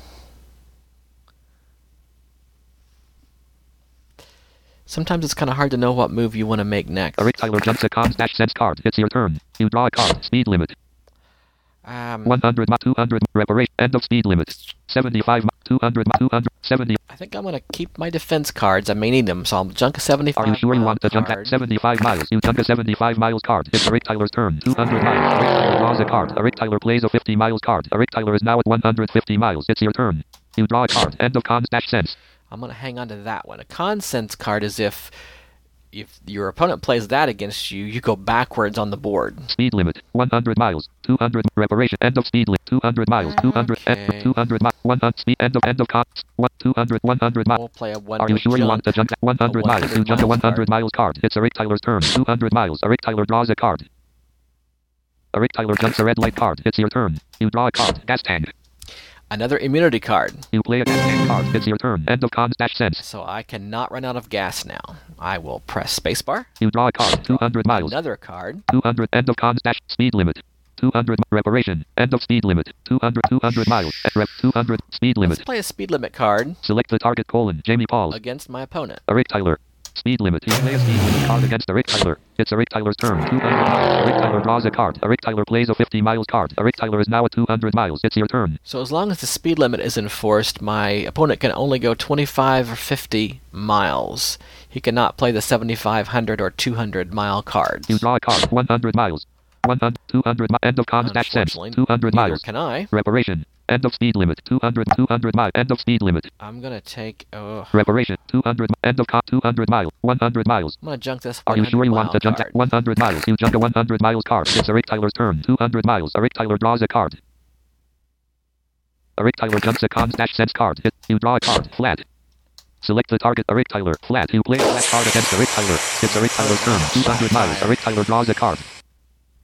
[SPEAKER 5] Sometimes it's kind of hard to know what move you want to make next.
[SPEAKER 7] Eric Tyler jumps a cons dash sense card. It's your turn. You draw a card. Speed limit.
[SPEAKER 5] Um,
[SPEAKER 7] 100 200 reparation. End of speed limit. 75 mi- 200 200 70.
[SPEAKER 5] I think I'm going to keep my defense cards. I may need them, so I'll junk a 75
[SPEAKER 7] Are you sure you want to jump
[SPEAKER 5] card.
[SPEAKER 7] at 75 miles? You jump a 75 miles card. It's Eric Tyler's turn. 200 miles. Eric Tyler draws a card. Eric Tyler plays a 50 miles card. Eric Tyler is now at 150 miles. It's your turn. You draw a card. End of cons dash sense.
[SPEAKER 5] I'm going to hang on to that one. A consensus card is if if your opponent plays that against you, you go backwards on the board.
[SPEAKER 7] Speed limit 100 miles. 200 reparation. End of speed limit 200 miles. Ah, 200
[SPEAKER 5] Okay.
[SPEAKER 7] end, 200 miles. 100 speed. End of end of. 1 200 100 miles.
[SPEAKER 5] We'll play a one.
[SPEAKER 7] Are you sure you want to jump at 100
[SPEAKER 5] a
[SPEAKER 7] miles? You jump a
[SPEAKER 5] miles
[SPEAKER 7] 100
[SPEAKER 5] card.
[SPEAKER 7] miles card. It's Eric Tyler's turn. 200 miles. Eric Tyler draws a card. Eric Tyler jumps a red light card. It's your turn. You draw a card. Gas tank.
[SPEAKER 5] Another immunity card.
[SPEAKER 7] You play a gas card. It's your turn. End of cons dash sense.
[SPEAKER 5] So I cannot run out of gas now. I will press spacebar.
[SPEAKER 7] You draw a card. 200 miles.
[SPEAKER 5] Another card.
[SPEAKER 7] 200 end of cons dash speed limit. 200 mi- reparation. End of speed limit. 200 200 miles. At rep 200 speed limit.
[SPEAKER 5] Let's play a speed limit card
[SPEAKER 7] Select the target colon. Jamie Paul.
[SPEAKER 5] against my opponent.
[SPEAKER 7] Eric Tyler. Speed limit. You play a speed limit card against Eric Tyler. It's a Eric Tyler's turn. 200 miles. Eric Tyler draws a card. A Eric Tyler plays a 50 miles card. A Eric Tyler is now at 200 miles. It's your turn.
[SPEAKER 5] So as long as the speed limit is enforced, my opponent can only go 25 or 50 miles. He cannot play the 7500 or 200 mile cards.
[SPEAKER 7] You draw a card. 100 miles. 100 200 mi- end of cons dash sense. 200 miles.
[SPEAKER 5] can I.
[SPEAKER 7] Reparation. End of speed limit. 200 200 miles. End of speed limit.
[SPEAKER 5] I'm gonna take. Oh,
[SPEAKER 7] Reparation. 200 mi- end of car 200 miles. 100 miles.
[SPEAKER 5] I'm gonna junk this.
[SPEAKER 7] Are you sure you want to
[SPEAKER 5] 100
[SPEAKER 7] jump 100 miles? You junk a 100 miles card. It's Eric Tyler's turn. 200 miles. Eric Tyler draws a card. Eric Tyler jumps a cons dash sense card. Hit. You draw a card. Flat. Select the target. Eric Tyler. Flat. You play a flat card against Eric Tyler. It's Eric Tyler's turn. 200 miles. Eric Tyler draws a card.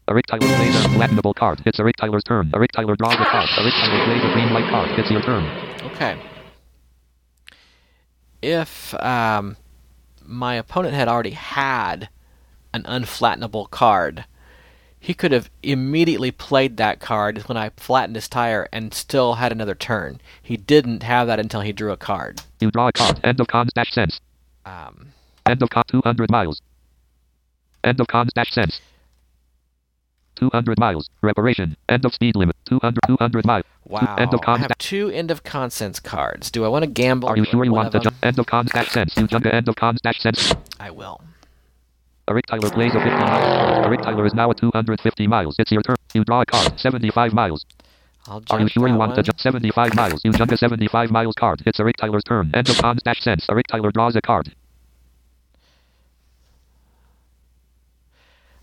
[SPEAKER 7] Eric Tyler plays a flattenable card. It's Eric Tyler's turn. Eric Tyler draws a card. Eric Tyler plays a green light card. It's your turn.
[SPEAKER 5] Okay. If um, my opponent had already had an unflattenable card, he could have immediately played that card when I flattened his tire and still had another turn. He didn't have that until he drew a card.
[SPEAKER 7] You draw a card. End of cons dash sense.
[SPEAKER 5] Um,
[SPEAKER 7] End of con 200 miles. End of cons dash sense. 200 miles. Reparation. End of speed limit. 200 200 miles.
[SPEAKER 5] wow.
[SPEAKER 7] End of
[SPEAKER 5] I have two end of consensus cards. Do I want to gamble?
[SPEAKER 7] Are you sure you want
[SPEAKER 5] the
[SPEAKER 7] to jump?
[SPEAKER 5] them?
[SPEAKER 7] End of cons dash sense. You jump to end of cons dash sense.
[SPEAKER 5] I will.
[SPEAKER 7] Eric Tyler plays a 50 miles. Eric Tyler is now at 250 miles. It's your turn. You draw a card. 75 miles.
[SPEAKER 5] I'll
[SPEAKER 7] Are you sure you want to jump 75 miles? You jump a 75 miles card. It's Eric Tyler's turn. End of cons dash sense. Eric Tyler draws a card.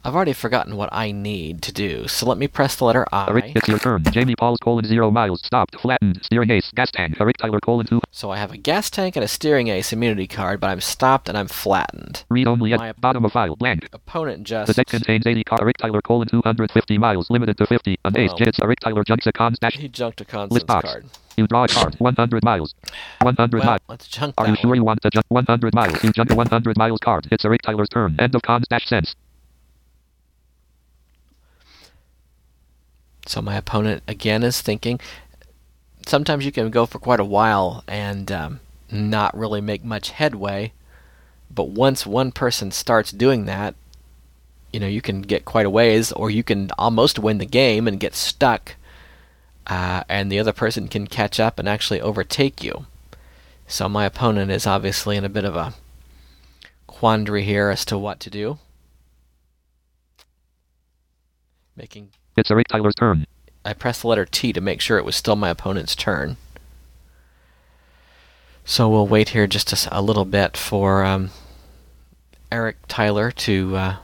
[SPEAKER 5] I've already forgotten what I need to do, so let me press the letter I.
[SPEAKER 7] It's your turn. Jamie Pauls colon 0 miles. Stopped. Flattened. Steering ace. Gas tank. Eric Tyler colon 2.
[SPEAKER 5] So I have a gas tank and a steering ace immunity card, but I'm stopped and I'm flattened.
[SPEAKER 7] Read only at
[SPEAKER 5] My-
[SPEAKER 7] bottom of file. Blank.
[SPEAKER 5] Opponent just.
[SPEAKER 7] The deck contains 80 car Eric Tyler colon 250 miles, limited to 50. An ace oh.
[SPEAKER 5] Well.
[SPEAKER 7] jits Eric Tyler jumps a cons dash.
[SPEAKER 5] He junked a
[SPEAKER 7] box.
[SPEAKER 5] card.
[SPEAKER 7] You draw a card. 100 miles. 100
[SPEAKER 5] Well,
[SPEAKER 7] miles.
[SPEAKER 5] let's junk
[SPEAKER 7] Are you sure you want to jump 100 miles? You jump a 100 miles card. It's Eric Tyler's turn. End of cons dash sense.
[SPEAKER 5] So my opponent again is thinking. Sometimes you can go for quite a while and um, not really make much headway, but once one person starts doing that, you know you can get quite a ways, or you can almost win the game and get stuck, uh, and the other person can catch up and actually overtake you. So my opponent is obviously in a bit of a quandary here as to what to do. Making
[SPEAKER 7] It's Eric Tyler's turn.
[SPEAKER 5] I pressed the letter T to make sure it was still my opponent's turn. So we'll wait here just a little bit for um, Eric Tyler to uh,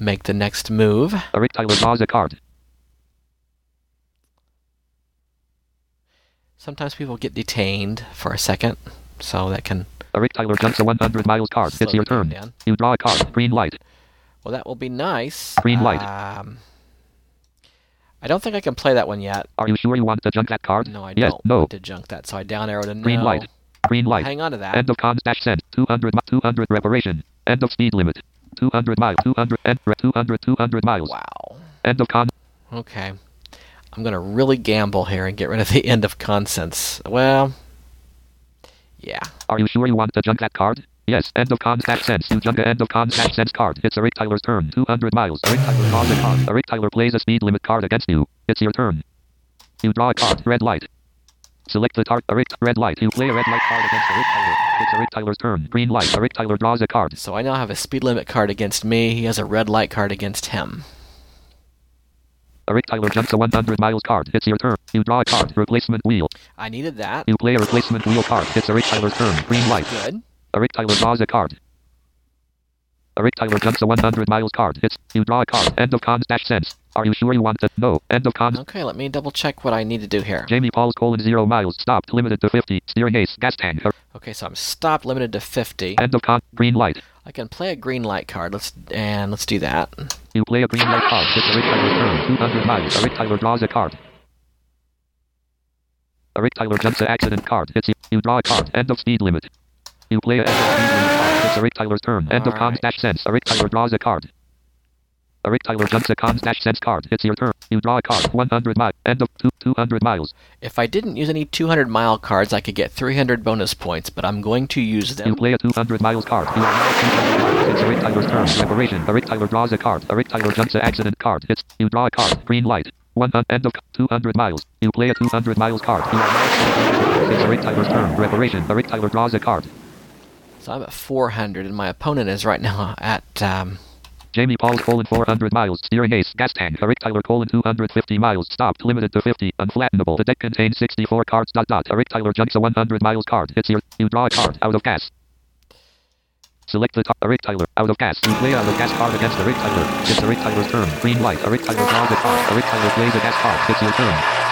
[SPEAKER 5] make the next move.
[SPEAKER 7] Eric Tyler draws a card.
[SPEAKER 5] Sometimes people get detained for a second, so that can.
[SPEAKER 7] Eric Tyler jumps a 100 miles card. It's your turn.
[SPEAKER 5] down.
[SPEAKER 7] You draw a card. Green light.
[SPEAKER 5] Well, that will be nice.
[SPEAKER 7] Green light.
[SPEAKER 5] Um, I don't think I can play that one yet.
[SPEAKER 7] Are you sure you want to junk that card?
[SPEAKER 5] No, I
[SPEAKER 7] yes.
[SPEAKER 5] don't
[SPEAKER 7] No.
[SPEAKER 5] want to junk that, so I down arrowed a no.
[SPEAKER 7] Green light. Green light.
[SPEAKER 5] Hang on to that.
[SPEAKER 7] End of cons dash send. 200, 200 reparation. End of speed limit. 200 miles. 200 end 200 200 miles.
[SPEAKER 5] Wow.
[SPEAKER 7] End of con.
[SPEAKER 5] Okay. I'm going to really gamble here and get rid of the end of consents. Well, yeah.
[SPEAKER 7] Are you sure you want to junk that card? Yes. End of contact sense. You junk end of contact sense card. It's Eric Tyler's turn. 200 miles. Eric Tyler draws a card. Eric Tyler plays a speed limit card against you. It's your turn. You draw a card. Red light. Select the target. Eric. Red light. You play a red light card against Eric Tyler. It's Eric Tyler's turn. Green light. Eric Tyler draws a card.
[SPEAKER 5] So I now have a speed limit card against me. He has a red light card against him.
[SPEAKER 7] Eric Tyler jumps a 100 miles card. It's your turn. You draw a card. Replacement wheel.
[SPEAKER 5] I needed that.
[SPEAKER 7] You play a replacement wheel card. It's Eric Tyler's turn. Green light.
[SPEAKER 5] Good.
[SPEAKER 7] Eric Tyler draws a card. Eric Tyler jumps a 100 miles card. It's you draw a card. End of cons dash sense. Are you sure you want to? No. End of cons.
[SPEAKER 5] Okay, let me double check what I need to do here.
[SPEAKER 7] Jamie Pauls colon zero miles. Stopped. Limited to 50. Steering ace. Gas tank.
[SPEAKER 5] Okay, so I'm stopped, limited to 50.
[SPEAKER 7] End of con. Green light.
[SPEAKER 5] I can play a green light card. Let's and let's do that.
[SPEAKER 7] You play a green light card. It's Eric Tyler's turn. 200 miles. Eric Tyler draws a card. Eric Tyler jumps a accident card. It's you. You draw a card. End of speed limit. You play a end of card. It's Eric Tyler's turn. End of cons
[SPEAKER 5] Alright.
[SPEAKER 7] dash sense. Eric Tyler draws a card. Eric Tyler jumps a cons dash sense card. It's your turn. You draw a card. 100 miles. End of two, 200 miles.
[SPEAKER 5] If I didn't use any 200 mile cards, I could get 300 bonus points, but I'm going to use them.
[SPEAKER 7] You play a 200 miles card. You are now 200 miles. It's Eric Tyler's turn. Reparation. Eric Tyler draws a card. Eric Tyler jumps a accident card. It's you draw a card. Green light. One hun- end of 200 miles. You play a 200 miles card. You are now 200 miles. It's Eric Tyler's turn. Reparation. Eric Tyler draws a card.
[SPEAKER 5] So I'm at 400, and my opponent is right now at. Um,
[SPEAKER 7] Jamie Pauls colon 400 miles. Steering ace. Gas tank. Eric Tyler colon 250 miles. Stopped. Limited to 50. Unflattenable. The deck contains 64 cards. Dot dot. Eric Tyler jumps a 100 miles card. It's your. You draw a card. Out of gas. Select the top. Eric Tyler. Out of gas. You play out of gas card against Eric Tyler. It's Eric Tyler's turn. Green light. Eric Tyler draws a card. Eric Tyler plays a gas card. It's your turn.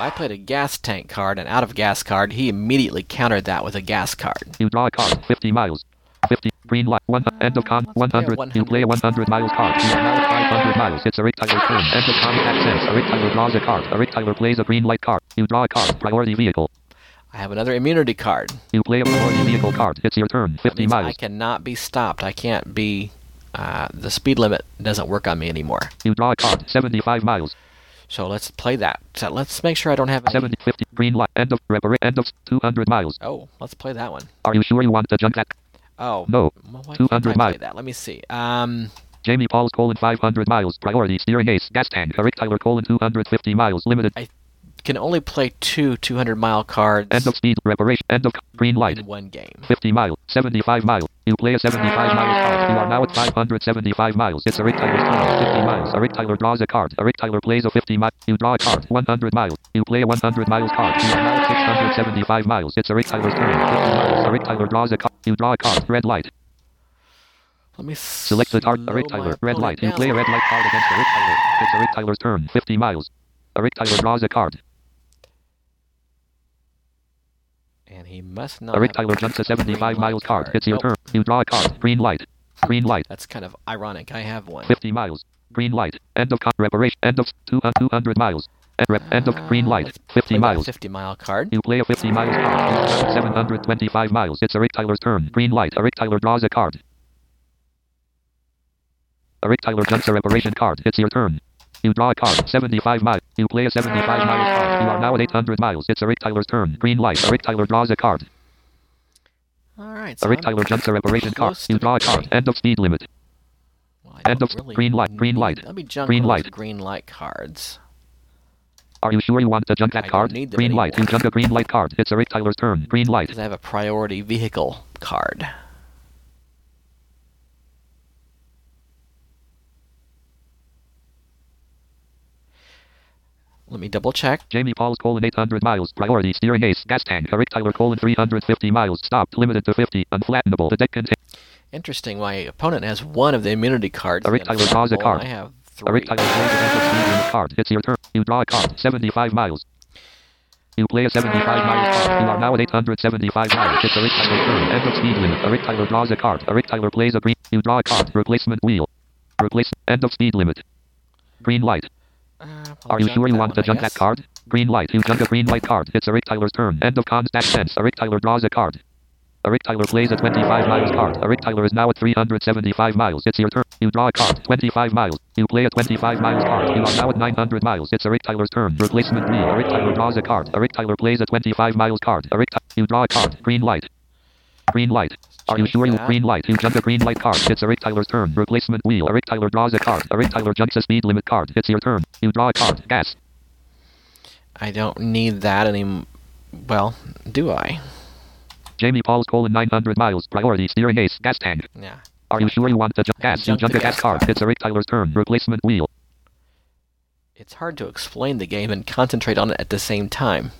[SPEAKER 5] I played a gas tank card, and out of gas card, he immediately countered that with a gas card.
[SPEAKER 7] You draw a card. 50 miles. 50. Green light. One. End of con.
[SPEAKER 5] let's play a
[SPEAKER 7] 100. You play a 100 miles card. You are now 500 miles. It's Eric Tyler's turn. End of con. Accents. Eric Tyler draws a card. Eric Tyler plays a green light card. You draw a card. Priority vehicle.
[SPEAKER 5] I have another immunity card.
[SPEAKER 7] You play a priority vehicle card. It's your turn. 50
[SPEAKER 5] miles. I cannot be stopped. I can't be. Uh, the speed limit doesn't work on me anymore.
[SPEAKER 7] You draw a card. 75 miles.
[SPEAKER 5] So let's play that. So let's make sure I don't have any.
[SPEAKER 7] 70. 50. Green light. End of. Repara- end of. 200 miles.
[SPEAKER 5] Oh, let's play that one.
[SPEAKER 7] Are you sure you want to jump that?
[SPEAKER 5] Oh.
[SPEAKER 7] No.
[SPEAKER 5] Well, why can't
[SPEAKER 7] 200
[SPEAKER 5] play
[SPEAKER 7] miles.
[SPEAKER 5] that? Let me see. Um,
[SPEAKER 7] Jamie Pauls colon 500 miles. Priority steering ace. Gas tank. Eric Tyler colon 250 miles. Limited.
[SPEAKER 5] I can only play two 200 mile cards
[SPEAKER 7] End of speed. Reparation. End of. Green light.
[SPEAKER 5] in one game.
[SPEAKER 7] 50 miles. 75 miles. You play a 75 ah. miles card. You are now at 575 miles. It's a Eric Tyler's turn. 50 miles. A Eric Tyler draws a card. Eric Tyler plays a 50 mile. You draw a card. 100 miles. You play a 100 miles card. You are now at 675 miles. It's Eric Tyler's turn. 50 miles. Eric Tyler draws a card. You draw a card. Red light.
[SPEAKER 5] Let me
[SPEAKER 7] Select the target.
[SPEAKER 5] slow
[SPEAKER 7] Eric Tyler. Red
[SPEAKER 5] opponent
[SPEAKER 7] light. You play a red light card against Eric Tyler. It's Eric Tyler's turn. 50 miles. Eric Tyler draws a card.
[SPEAKER 5] And he must not.
[SPEAKER 7] Eric Tyler jumps a 75
[SPEAKER 5] green light
[SPEAKER 7] miles card. It's your
[SPEAKER 5] Nope.
[SPEAKER 7] turn. You draw a card. Green light. Green light.
[SPEAKER 5] That's kind of ironic. I have one.
[SPEAKER 7] 50 miles. Green light. End of con- reparation. End of two, uh, 200 miles. End, of green
[SPEAKER 5] Uh,
[SPEAKER 7] light.
[SPEAKER 5] let's
[SPEAKER 7] 50 miles.
[SPEAKER 5] 50 mile card.
[SPEAKER 7] You play a 50 miles card. You are now at 725 miles. It's Eric Tyler's turn. Green light. Eric Tyler draws a card. Eric Tyler jumps a reparation card. It's your turn. You draw a card. 75 miles. You play a 75 miles card. You are ah. now at 800 miles. It's Eric Tyler's turn. Green light. Eric Tyler draws a card.
[SPEAKER 5] All right. So
[SPEAKER 7] Eric
[SPEAKER 5] I'm
[SPEAKER 7] Tyler jumps a reparation card. You draw a card. End of speed limit.
[SPEAKER 5] I
[SPEAKER 7] End of
[SPEAKER 5] really
[SPEAKER 7] green light. Green light.
[SPEAKER 5] Let me junk
[SPEAKER 7] Green
[SPEAKER 5] one of those
[SPEAKER 7] light.
[SPEAKER 5] green light cards.
[SPEAKER 7] Are you sure you want to junk that
[SPEAKER 5] I
[SPEAKER 7] card? Green light. You
[SPEAKER 5] anymore.
[SPEAKER 7] junk a green light card. It's Eric Tyler's turn. Green light.
[SPEAKER 5] Because I have a priority vehicle card. Let me double check.
[SPEAKER 7] Jamie Pauls colon 800 miles. Priority steering ace. Gas tank. Eric Tyler colon 350 miles. Stopped. Limited to 50. Unflattenable. The deck contains.
[SPEAKER 5] Interesting, my opponent has one of the immunity cards.
[SPEAKER 7] Eric Tyler draws a card.
[SPEAKER 5] I have three. Eric.
[SPEAKER 7] Tyler plays a mental speed limit card. It's your turn. You draw a card. 75 miles. You play a 75 miles card. You are now at 875 miles. It's Eric Tyler's turn. End of speed limit. Eric Tyler draws a card. Eric Tyler plays a green. You draw a card. Replacement wheel. Replace. End of speed limit. Green light.
[SPEAKER 5] Uh,
[SPEAKER 7] Are you sure you want to junk that card? Green light. You junk a green light card. It's Eric Tyler's turn. End of contact sense. Eric Tyler draws a card. Eric Tyler plays a 25 miles card. Eric Tyler is now at 375 miles. It's your turn. You draw a card. 25 miles. You play a 25 miles card. You are now at 900 miles. It's Eric Tyler's turn. Replacement wheel. Eric Tyler draws a card. Eric Tyler plays a 25 miles card. Eric Ty- you draw a card. Green light. Green light. Are you sure you green light? You jump a green light card. It's Eric Tyler's turn. Replacement wheel. Eric Tyler draws a card. Eric Tyler jumps a speed limit card. It's your turn. You draw a card. Gas.
[SPEAKER 5] I don't need that any. Well, do I?
[SPEAKER 7] Jamie Pauls colon 900 miles. Priority steering ace. Gas tank.
[SPEAKER 5] Yeah.
[SPEAKER 7] Are you sure you want to jump gas? You
[SPEAKER 5] Jump the
[SPEAKER 7] a gas
[SPEAKER 5] gas
[SPEAKER 7] card.
[SPEAKER 5] card.
[SPEAKER 7] It's Eric Tyler's turn. Replacement wheel.
[SPEAKER 5] It's hard to explain the game and concentrate on it at the same time.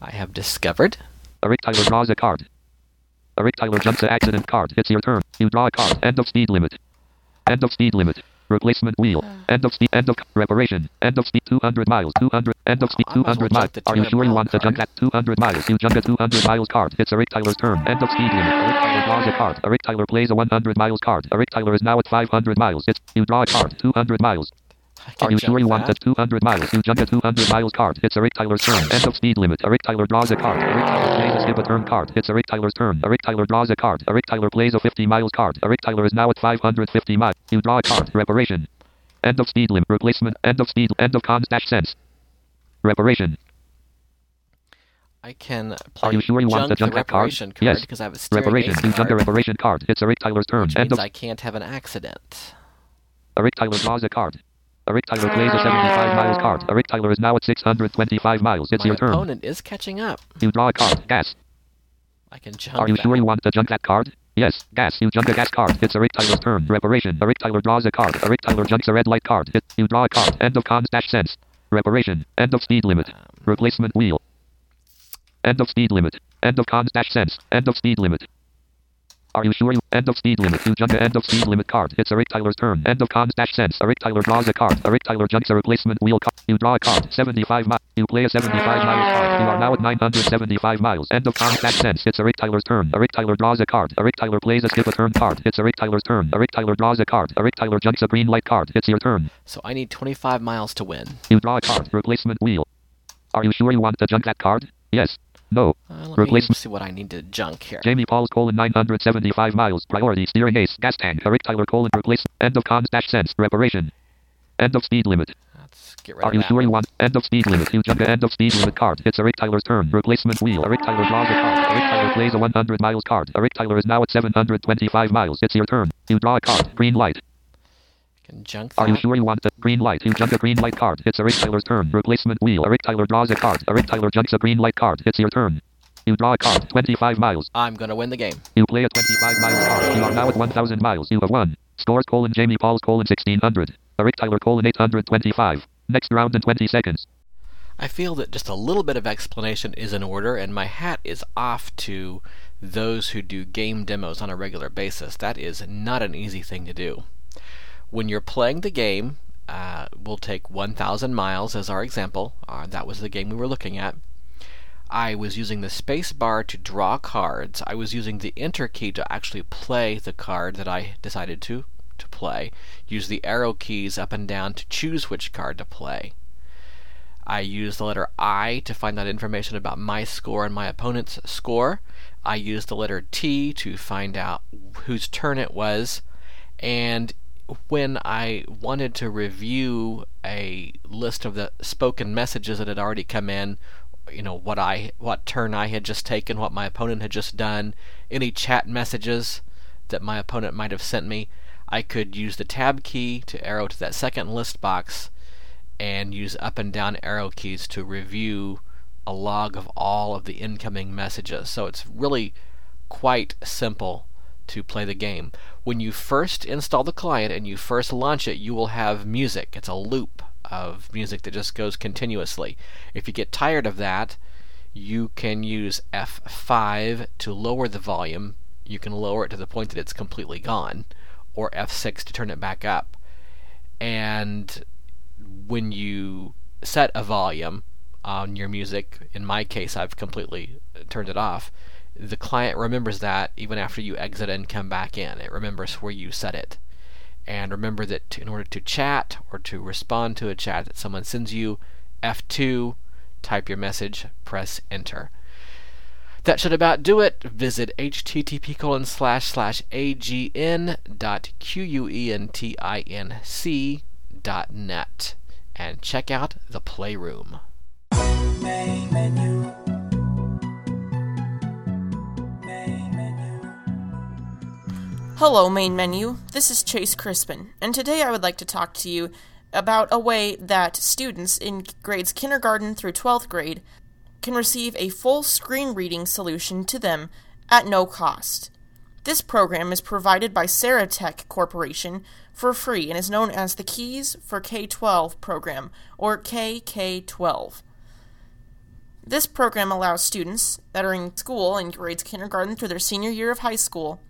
[SPEAKER 5] I have discovered.
[SPEAKER 7] Eric Tyler draws a card. Eric Tyler jumps a accident card. It's your turn. You draw a card. End of speed limit. End of speed limit. Replacement wheel. End of speed. End of reparation. End of speed. 200 miles. 200. End of speed.
[SPEAKER 5] I might as well
[SPEAKER 7] 200 miles. Are you sure you want to jump that 200 miles? You jump a 200 miles card. It's Eric Tyler's turn. End of speed limit. Eric Tyler draws a card. Eric Tyler plays a 100 miles card. Eric Tyler is now at 500 miles. It's you draw a card. 200 miles.
[SPEAKER 5] Can
[SPEAKER 7] Are you sure you want
[SPEAKER 5] that.
[SPEAKER 7] 200 miles? You jump a 200 miles card. It's Eric Tyler's turn. End of speed limit. Eric Tyler draws a card. Eric Tyler plays a skip a turn card. It's Eric Tyler's turn. Eric Tyler draws a card. Eric Tyler plays a 50 miles card. Eric Tyler is now at 550 miles. You draw a card. Reparation. End of speed limit. Replacement. End of speed. End of con dash sense. Reparation.
[SPEAKER 5] I can play
[SPEAKER 7] Are you sure you want
[SPEAKER 5] junk the
[SPEAKER 7] that card?
[SPEAKER 5] reparation card
[SPEAKER 7] Yes.
[SPEAKER 5] because I have a
[SPEAKER 7] Reparation. You a
[SPEAKER 5] card,
[SPEAKER 7] reparation card. It's Eric Tyler's turn.
[SPEAKER 5] which
[SPEAKER 7] End
[SPEAKER 5] means
[SPEAKER 7] of
[SPEAKER 5] I can't have an accident.
[SPEAKER 7] Eric Tyler draws a card. Eric Tyler plays a 75 miles card. Eric Tyler is now at 625 miles. It's
[SPEAKER 5] My
[SPEAKER 7] your turn.
[SPEAKER 5] opponent is catching up.
[SPEAKER 7] You draw a card. Gas.
[SPEAKER 5] I can jump.
[SPEAKER 7] Are you sure you want to jump that card? Yes. Gas. You jump a gas card. It's Eric Tyler's turn. Reparation. Eric Tyler draws a card. Eric Tyler jumps a red light card. It, you draw a card. End of con dash sense. Reparation. End of speed limit. Um. Replacement wheel. End of speed limit. End of con dash sense. End of speed limit. Are you sure you end of speed limit? You jump a end of speed limit card. It's Eric Tyler's turn. End of con dash sense. Eric Tyler draws a card. Eric Tyler jumps a replacement wheel card. You draw a card. 75 miles. You play a 75 miles card. You are now at 975 miles. End of con dash sense. It's Eric Tyler's turn. Eric Tyler draws a card. Eric Tyler plays a skip a turn card. It's Eric Tyler's turn. Eric Tyler draws a card. Eric Tyler jumps a green light card. It's your turn.
[SPEAKER 5] So I need 25 miles to win.
[SPEAKER 7] You draw a card. Replacement wheel. Are you sure you want to jump that card? Yes. No.
[SPEAKER 5] Uh, let me see what I need to junk here.
[SPEAKER 7] Jamie Pauls colon 975 miles. Priority steering ace. Gas tank. Eric Tyler colon replace. End of cons dash sense. Reparation. End of speed limit.
[SPEAKER 5] Let's get rid
[SPEAKER 7] Are
[SPEAKER 5] of
[SPEAKER 7] you
[SPEAKER 5] that
[SPEAKER 7] sure you want end of speed limit? You jump end of speed limit card. It's Eric Tyler's turn. Replacement wheel. Eric Tyler draws a card. Eric Tyler plays a 100 miles card. Eric Tyler is now at 725 miles. It's your turn. You draw a card. Green light.
[SPEAKER 5] Junk.
[SPEAKER 7] Are you sure you want the green light? You jump a green light card. It's Eric Tyler's turn. Replacement wheel. Eric Tyler draws a card. Eric Tyler jumps a green light card. It's your turn. You draw a card. 25 miles.
[SPEAKER 5] I'm gonna win the game.
[SPEAKER 7] You play a 25 miles card. You are now at 1,000 miles. You have won. Scores colon Jamie Pauls colon 1600. Eric Tyler colon 825. Next round in 20 seconds.
[SPEAKER 5] I feel that just a little bit of explanation is in order, and my hat is off to those who do game demos on a regular basis. That is not an easy thing to do. When you're playing the game, uh, we'll take 1,000 miles as our example. Uh, that was the game we were looking at. I was using the space bar to draw cards. I was using the enter key to actually play the card that I decided to to play. Use the arrow keys up and down to choose which card to play. I used the letter I to find out information about my score and my opponent's score. I used the letter T to find out whose turn it was. And when I wanted to review a list of the spoken messages that had already come in, you know what I what turn I had just taken, what my opponent had just done, any chat messages that my opponent might have sent me, I could use the tab key to arrow to that second list box and use up and down arrow keys to review a log of all of the incoming messages. So it's really quite simple to play the game. When you first install the client and you first launch it, you will have music. It's a loop of music that just goes continuously. If you get tired of that, you can use F5 to lower the volume. You can lower it to the point that it's completely gone, or F6 to turn it back up. And when you set a volume on your music, in my case, I've completely turned it off. The client remembers that even after you exit and come back in. It remembers where you set it. And remember that in order to chat or to respond to a chat that someone sends you, F2, type your message, press enter. That should about do it. Visit http colon slash slash agn dot quentinc dot net and check out the Playroom.
[SPEAKER 11] Hello, main menu. This is Chase Crispin, and today I would like to talk to you about a way that students in grades kindergarten through 12th grade can receive a full screen reading solution to them at no cost. This program is provided by Serotek Corporation for free and is known as the Keys for K 12 program, or KK12. This program allows students that are in school in grades kindergarten through their senior year of high school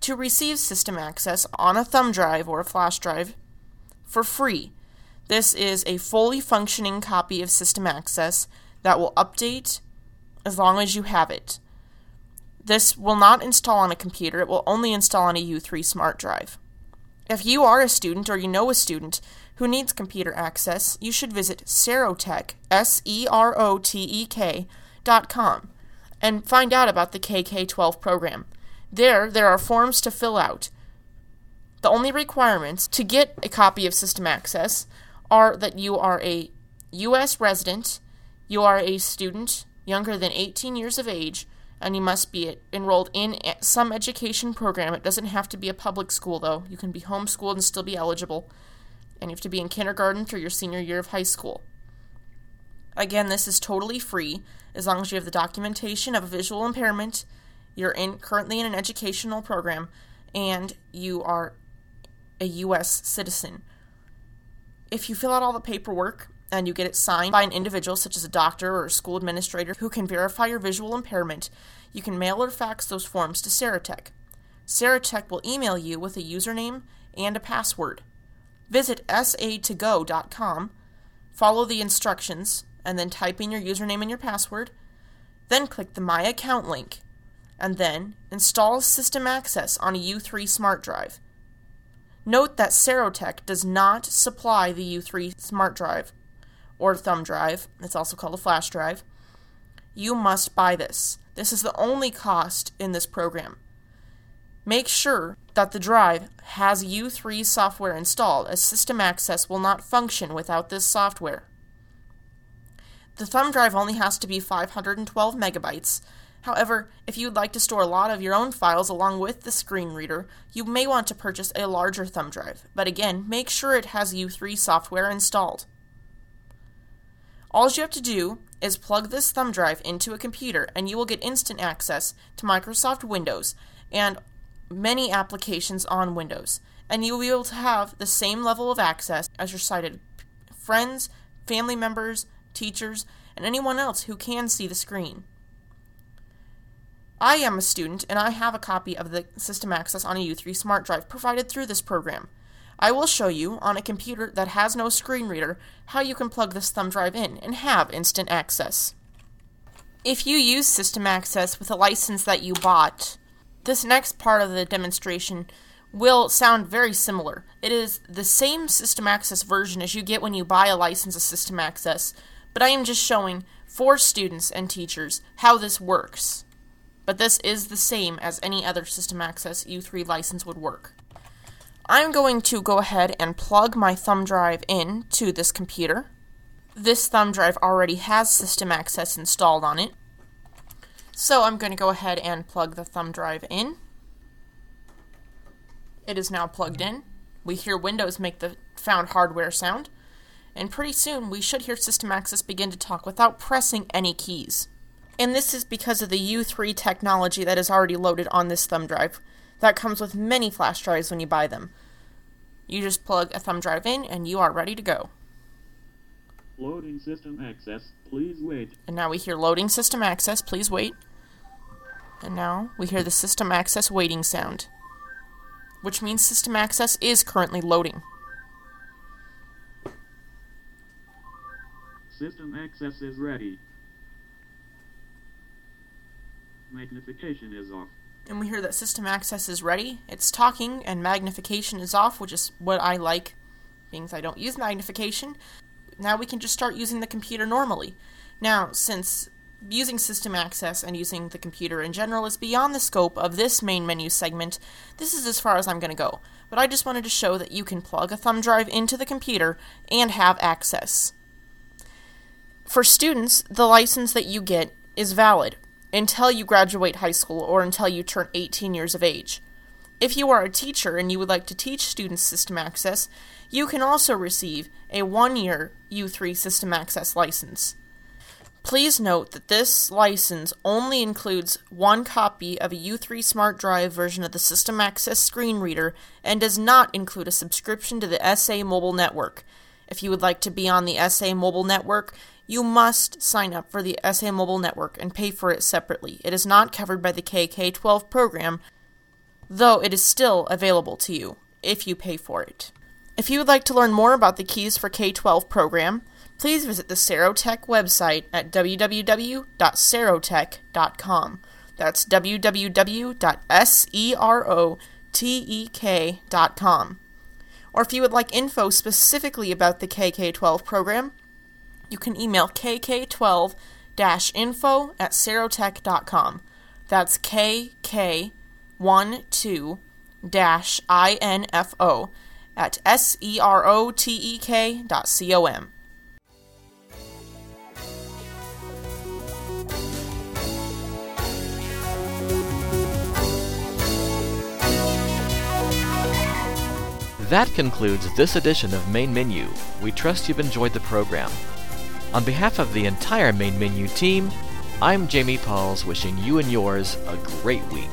[SPEAKER 11] to receive system access on a thumb drive or a flash drive for free. This is a fully functioning copy of system access that will update as long as you have it. This will not install on a computer, it will only install on a U3 smart drive. If you are a student or you know a student who needs computer access, you should visit Serotek, S E R O T E K, dot com, and find out about the KK 12 program. There, there are forms to fill out. The only requirements to get a copy of System Access are that you are a U.S. resident, you are a student younger than 18 years of age, and you must be enrolled in some education program. It doesn't have to be a public school, though. You can be homeschooled and still be eligible. And you have to be in kindergarten through your senior year of high school. Again, this is totally free as long as you have the documentation of a visual impairment, you're in currently in an educational program, and you are a U.S. citizen. If you fill out all the paperwork and you get it signed by an individual, such as a doctor or a school administrator, who can verify your visual impairment, you can mail or fax those forms to Serotek. Serotek will email you with a username and a password. Visit sa2go.com, follow the instructions, and then type in your username and your password. Then click the My Account link, and then install System Access on a U3 smart drive. Note that Serotek does not supply the U3 smart drive or thumb drive, it's also called a flash drive. You must buy this. This is the only cost in this program. Make sure that the drive has U3 software installed, as System Access will not function without this software. The thumb drive only has to be 512 megabytes. However, if you'd like to store a lot of your own files along with the screen reader, you may want to purchase a larger thumb drive. But again, make sure it has U3 software installed. All you have to do is plug this thumb drive into a computer and you will get instant access to Microsoft Windows and many applications on Windows. And you will be able to have the same level of access as your sighted friends, family members, teachers, and anyone else who can see the screen. I am a student and I have a copy of the system access on a U3 smart drive provided through this program. I will show you, on a computer that has no screen reader, how you can plug this thumb drive in and have instant access. If you use System Access with a license that you bought, this next part of the demonstration will sound very similar. It is the same System Access version as you get when you buy a license of System Access, but I am just showing for students and teachers how this works. But this is the same as any other System Access U3 license would work. I'm going to go ahead and plug my thumb drive in to this computer. This thumb drive already has system access installed on it. So I'm going to go ahead and plug the thumb drive in. It is now plugged in. We hear Windows make the found hardware sound. And pretty soon we should hear System Access begin to talk without pressing any keys. And this is because of the U3 technology that is already loaded on this thumb drive. That comes with many flash drives when you buy them. You just plug a thumb drive in and you are ready to go.
[SPEAKER 12] Loading system access. Please wait.
[SPEAKER 11] And now we hear loading system access, please wait. And now we hear the system access waiting sound, which means system access is currently loading.
[SPEAKER 12] System access is ready. Magnification is off.
[SPEAKER 11] And we hear that system access is ready. It's talking, and magnification is off, which is what I like, being I don't use magnification. Now we can just start using the computer normally. Now, since using system access and using the computer in general is beyond the scope of this main menu segment, this is as far as I'm going to go. But I just wanted to show that you can plug a thumb drive into the computer and have access. For students, the license that you get is valid until you graduate high school or until you turn 18 years of age. If you are a teacher and you would like to teach students system access, you can also receive a one year U3 system access license. Please note that this license only includes one copy of a U3 Smart Drive version of the System Access screen reader and does not include a subscription to the SA Mobile Network. If you would like to be on the SA Mobile Network, you must sign up for the SA Mobile Network and pay for it separately. It is not covered by the KK 12 program, though it is still available to you if you pay for it. If you would like to learn more about the Keys for K 12 program, please visit the Serotek website at www.serotek.com. That's www.serotek.com. Or if you would like info specifically about the KK12 program, you can email kk12 info at serotek.com. That's kk12 info at serotek dot com.
[SPEAKER 5] That concludes this edition of Main Menu. We trust you've enjoyed the program. On behalf of the entire Main Menu team, I'm Jamie Pauls wishing you and yours a great week.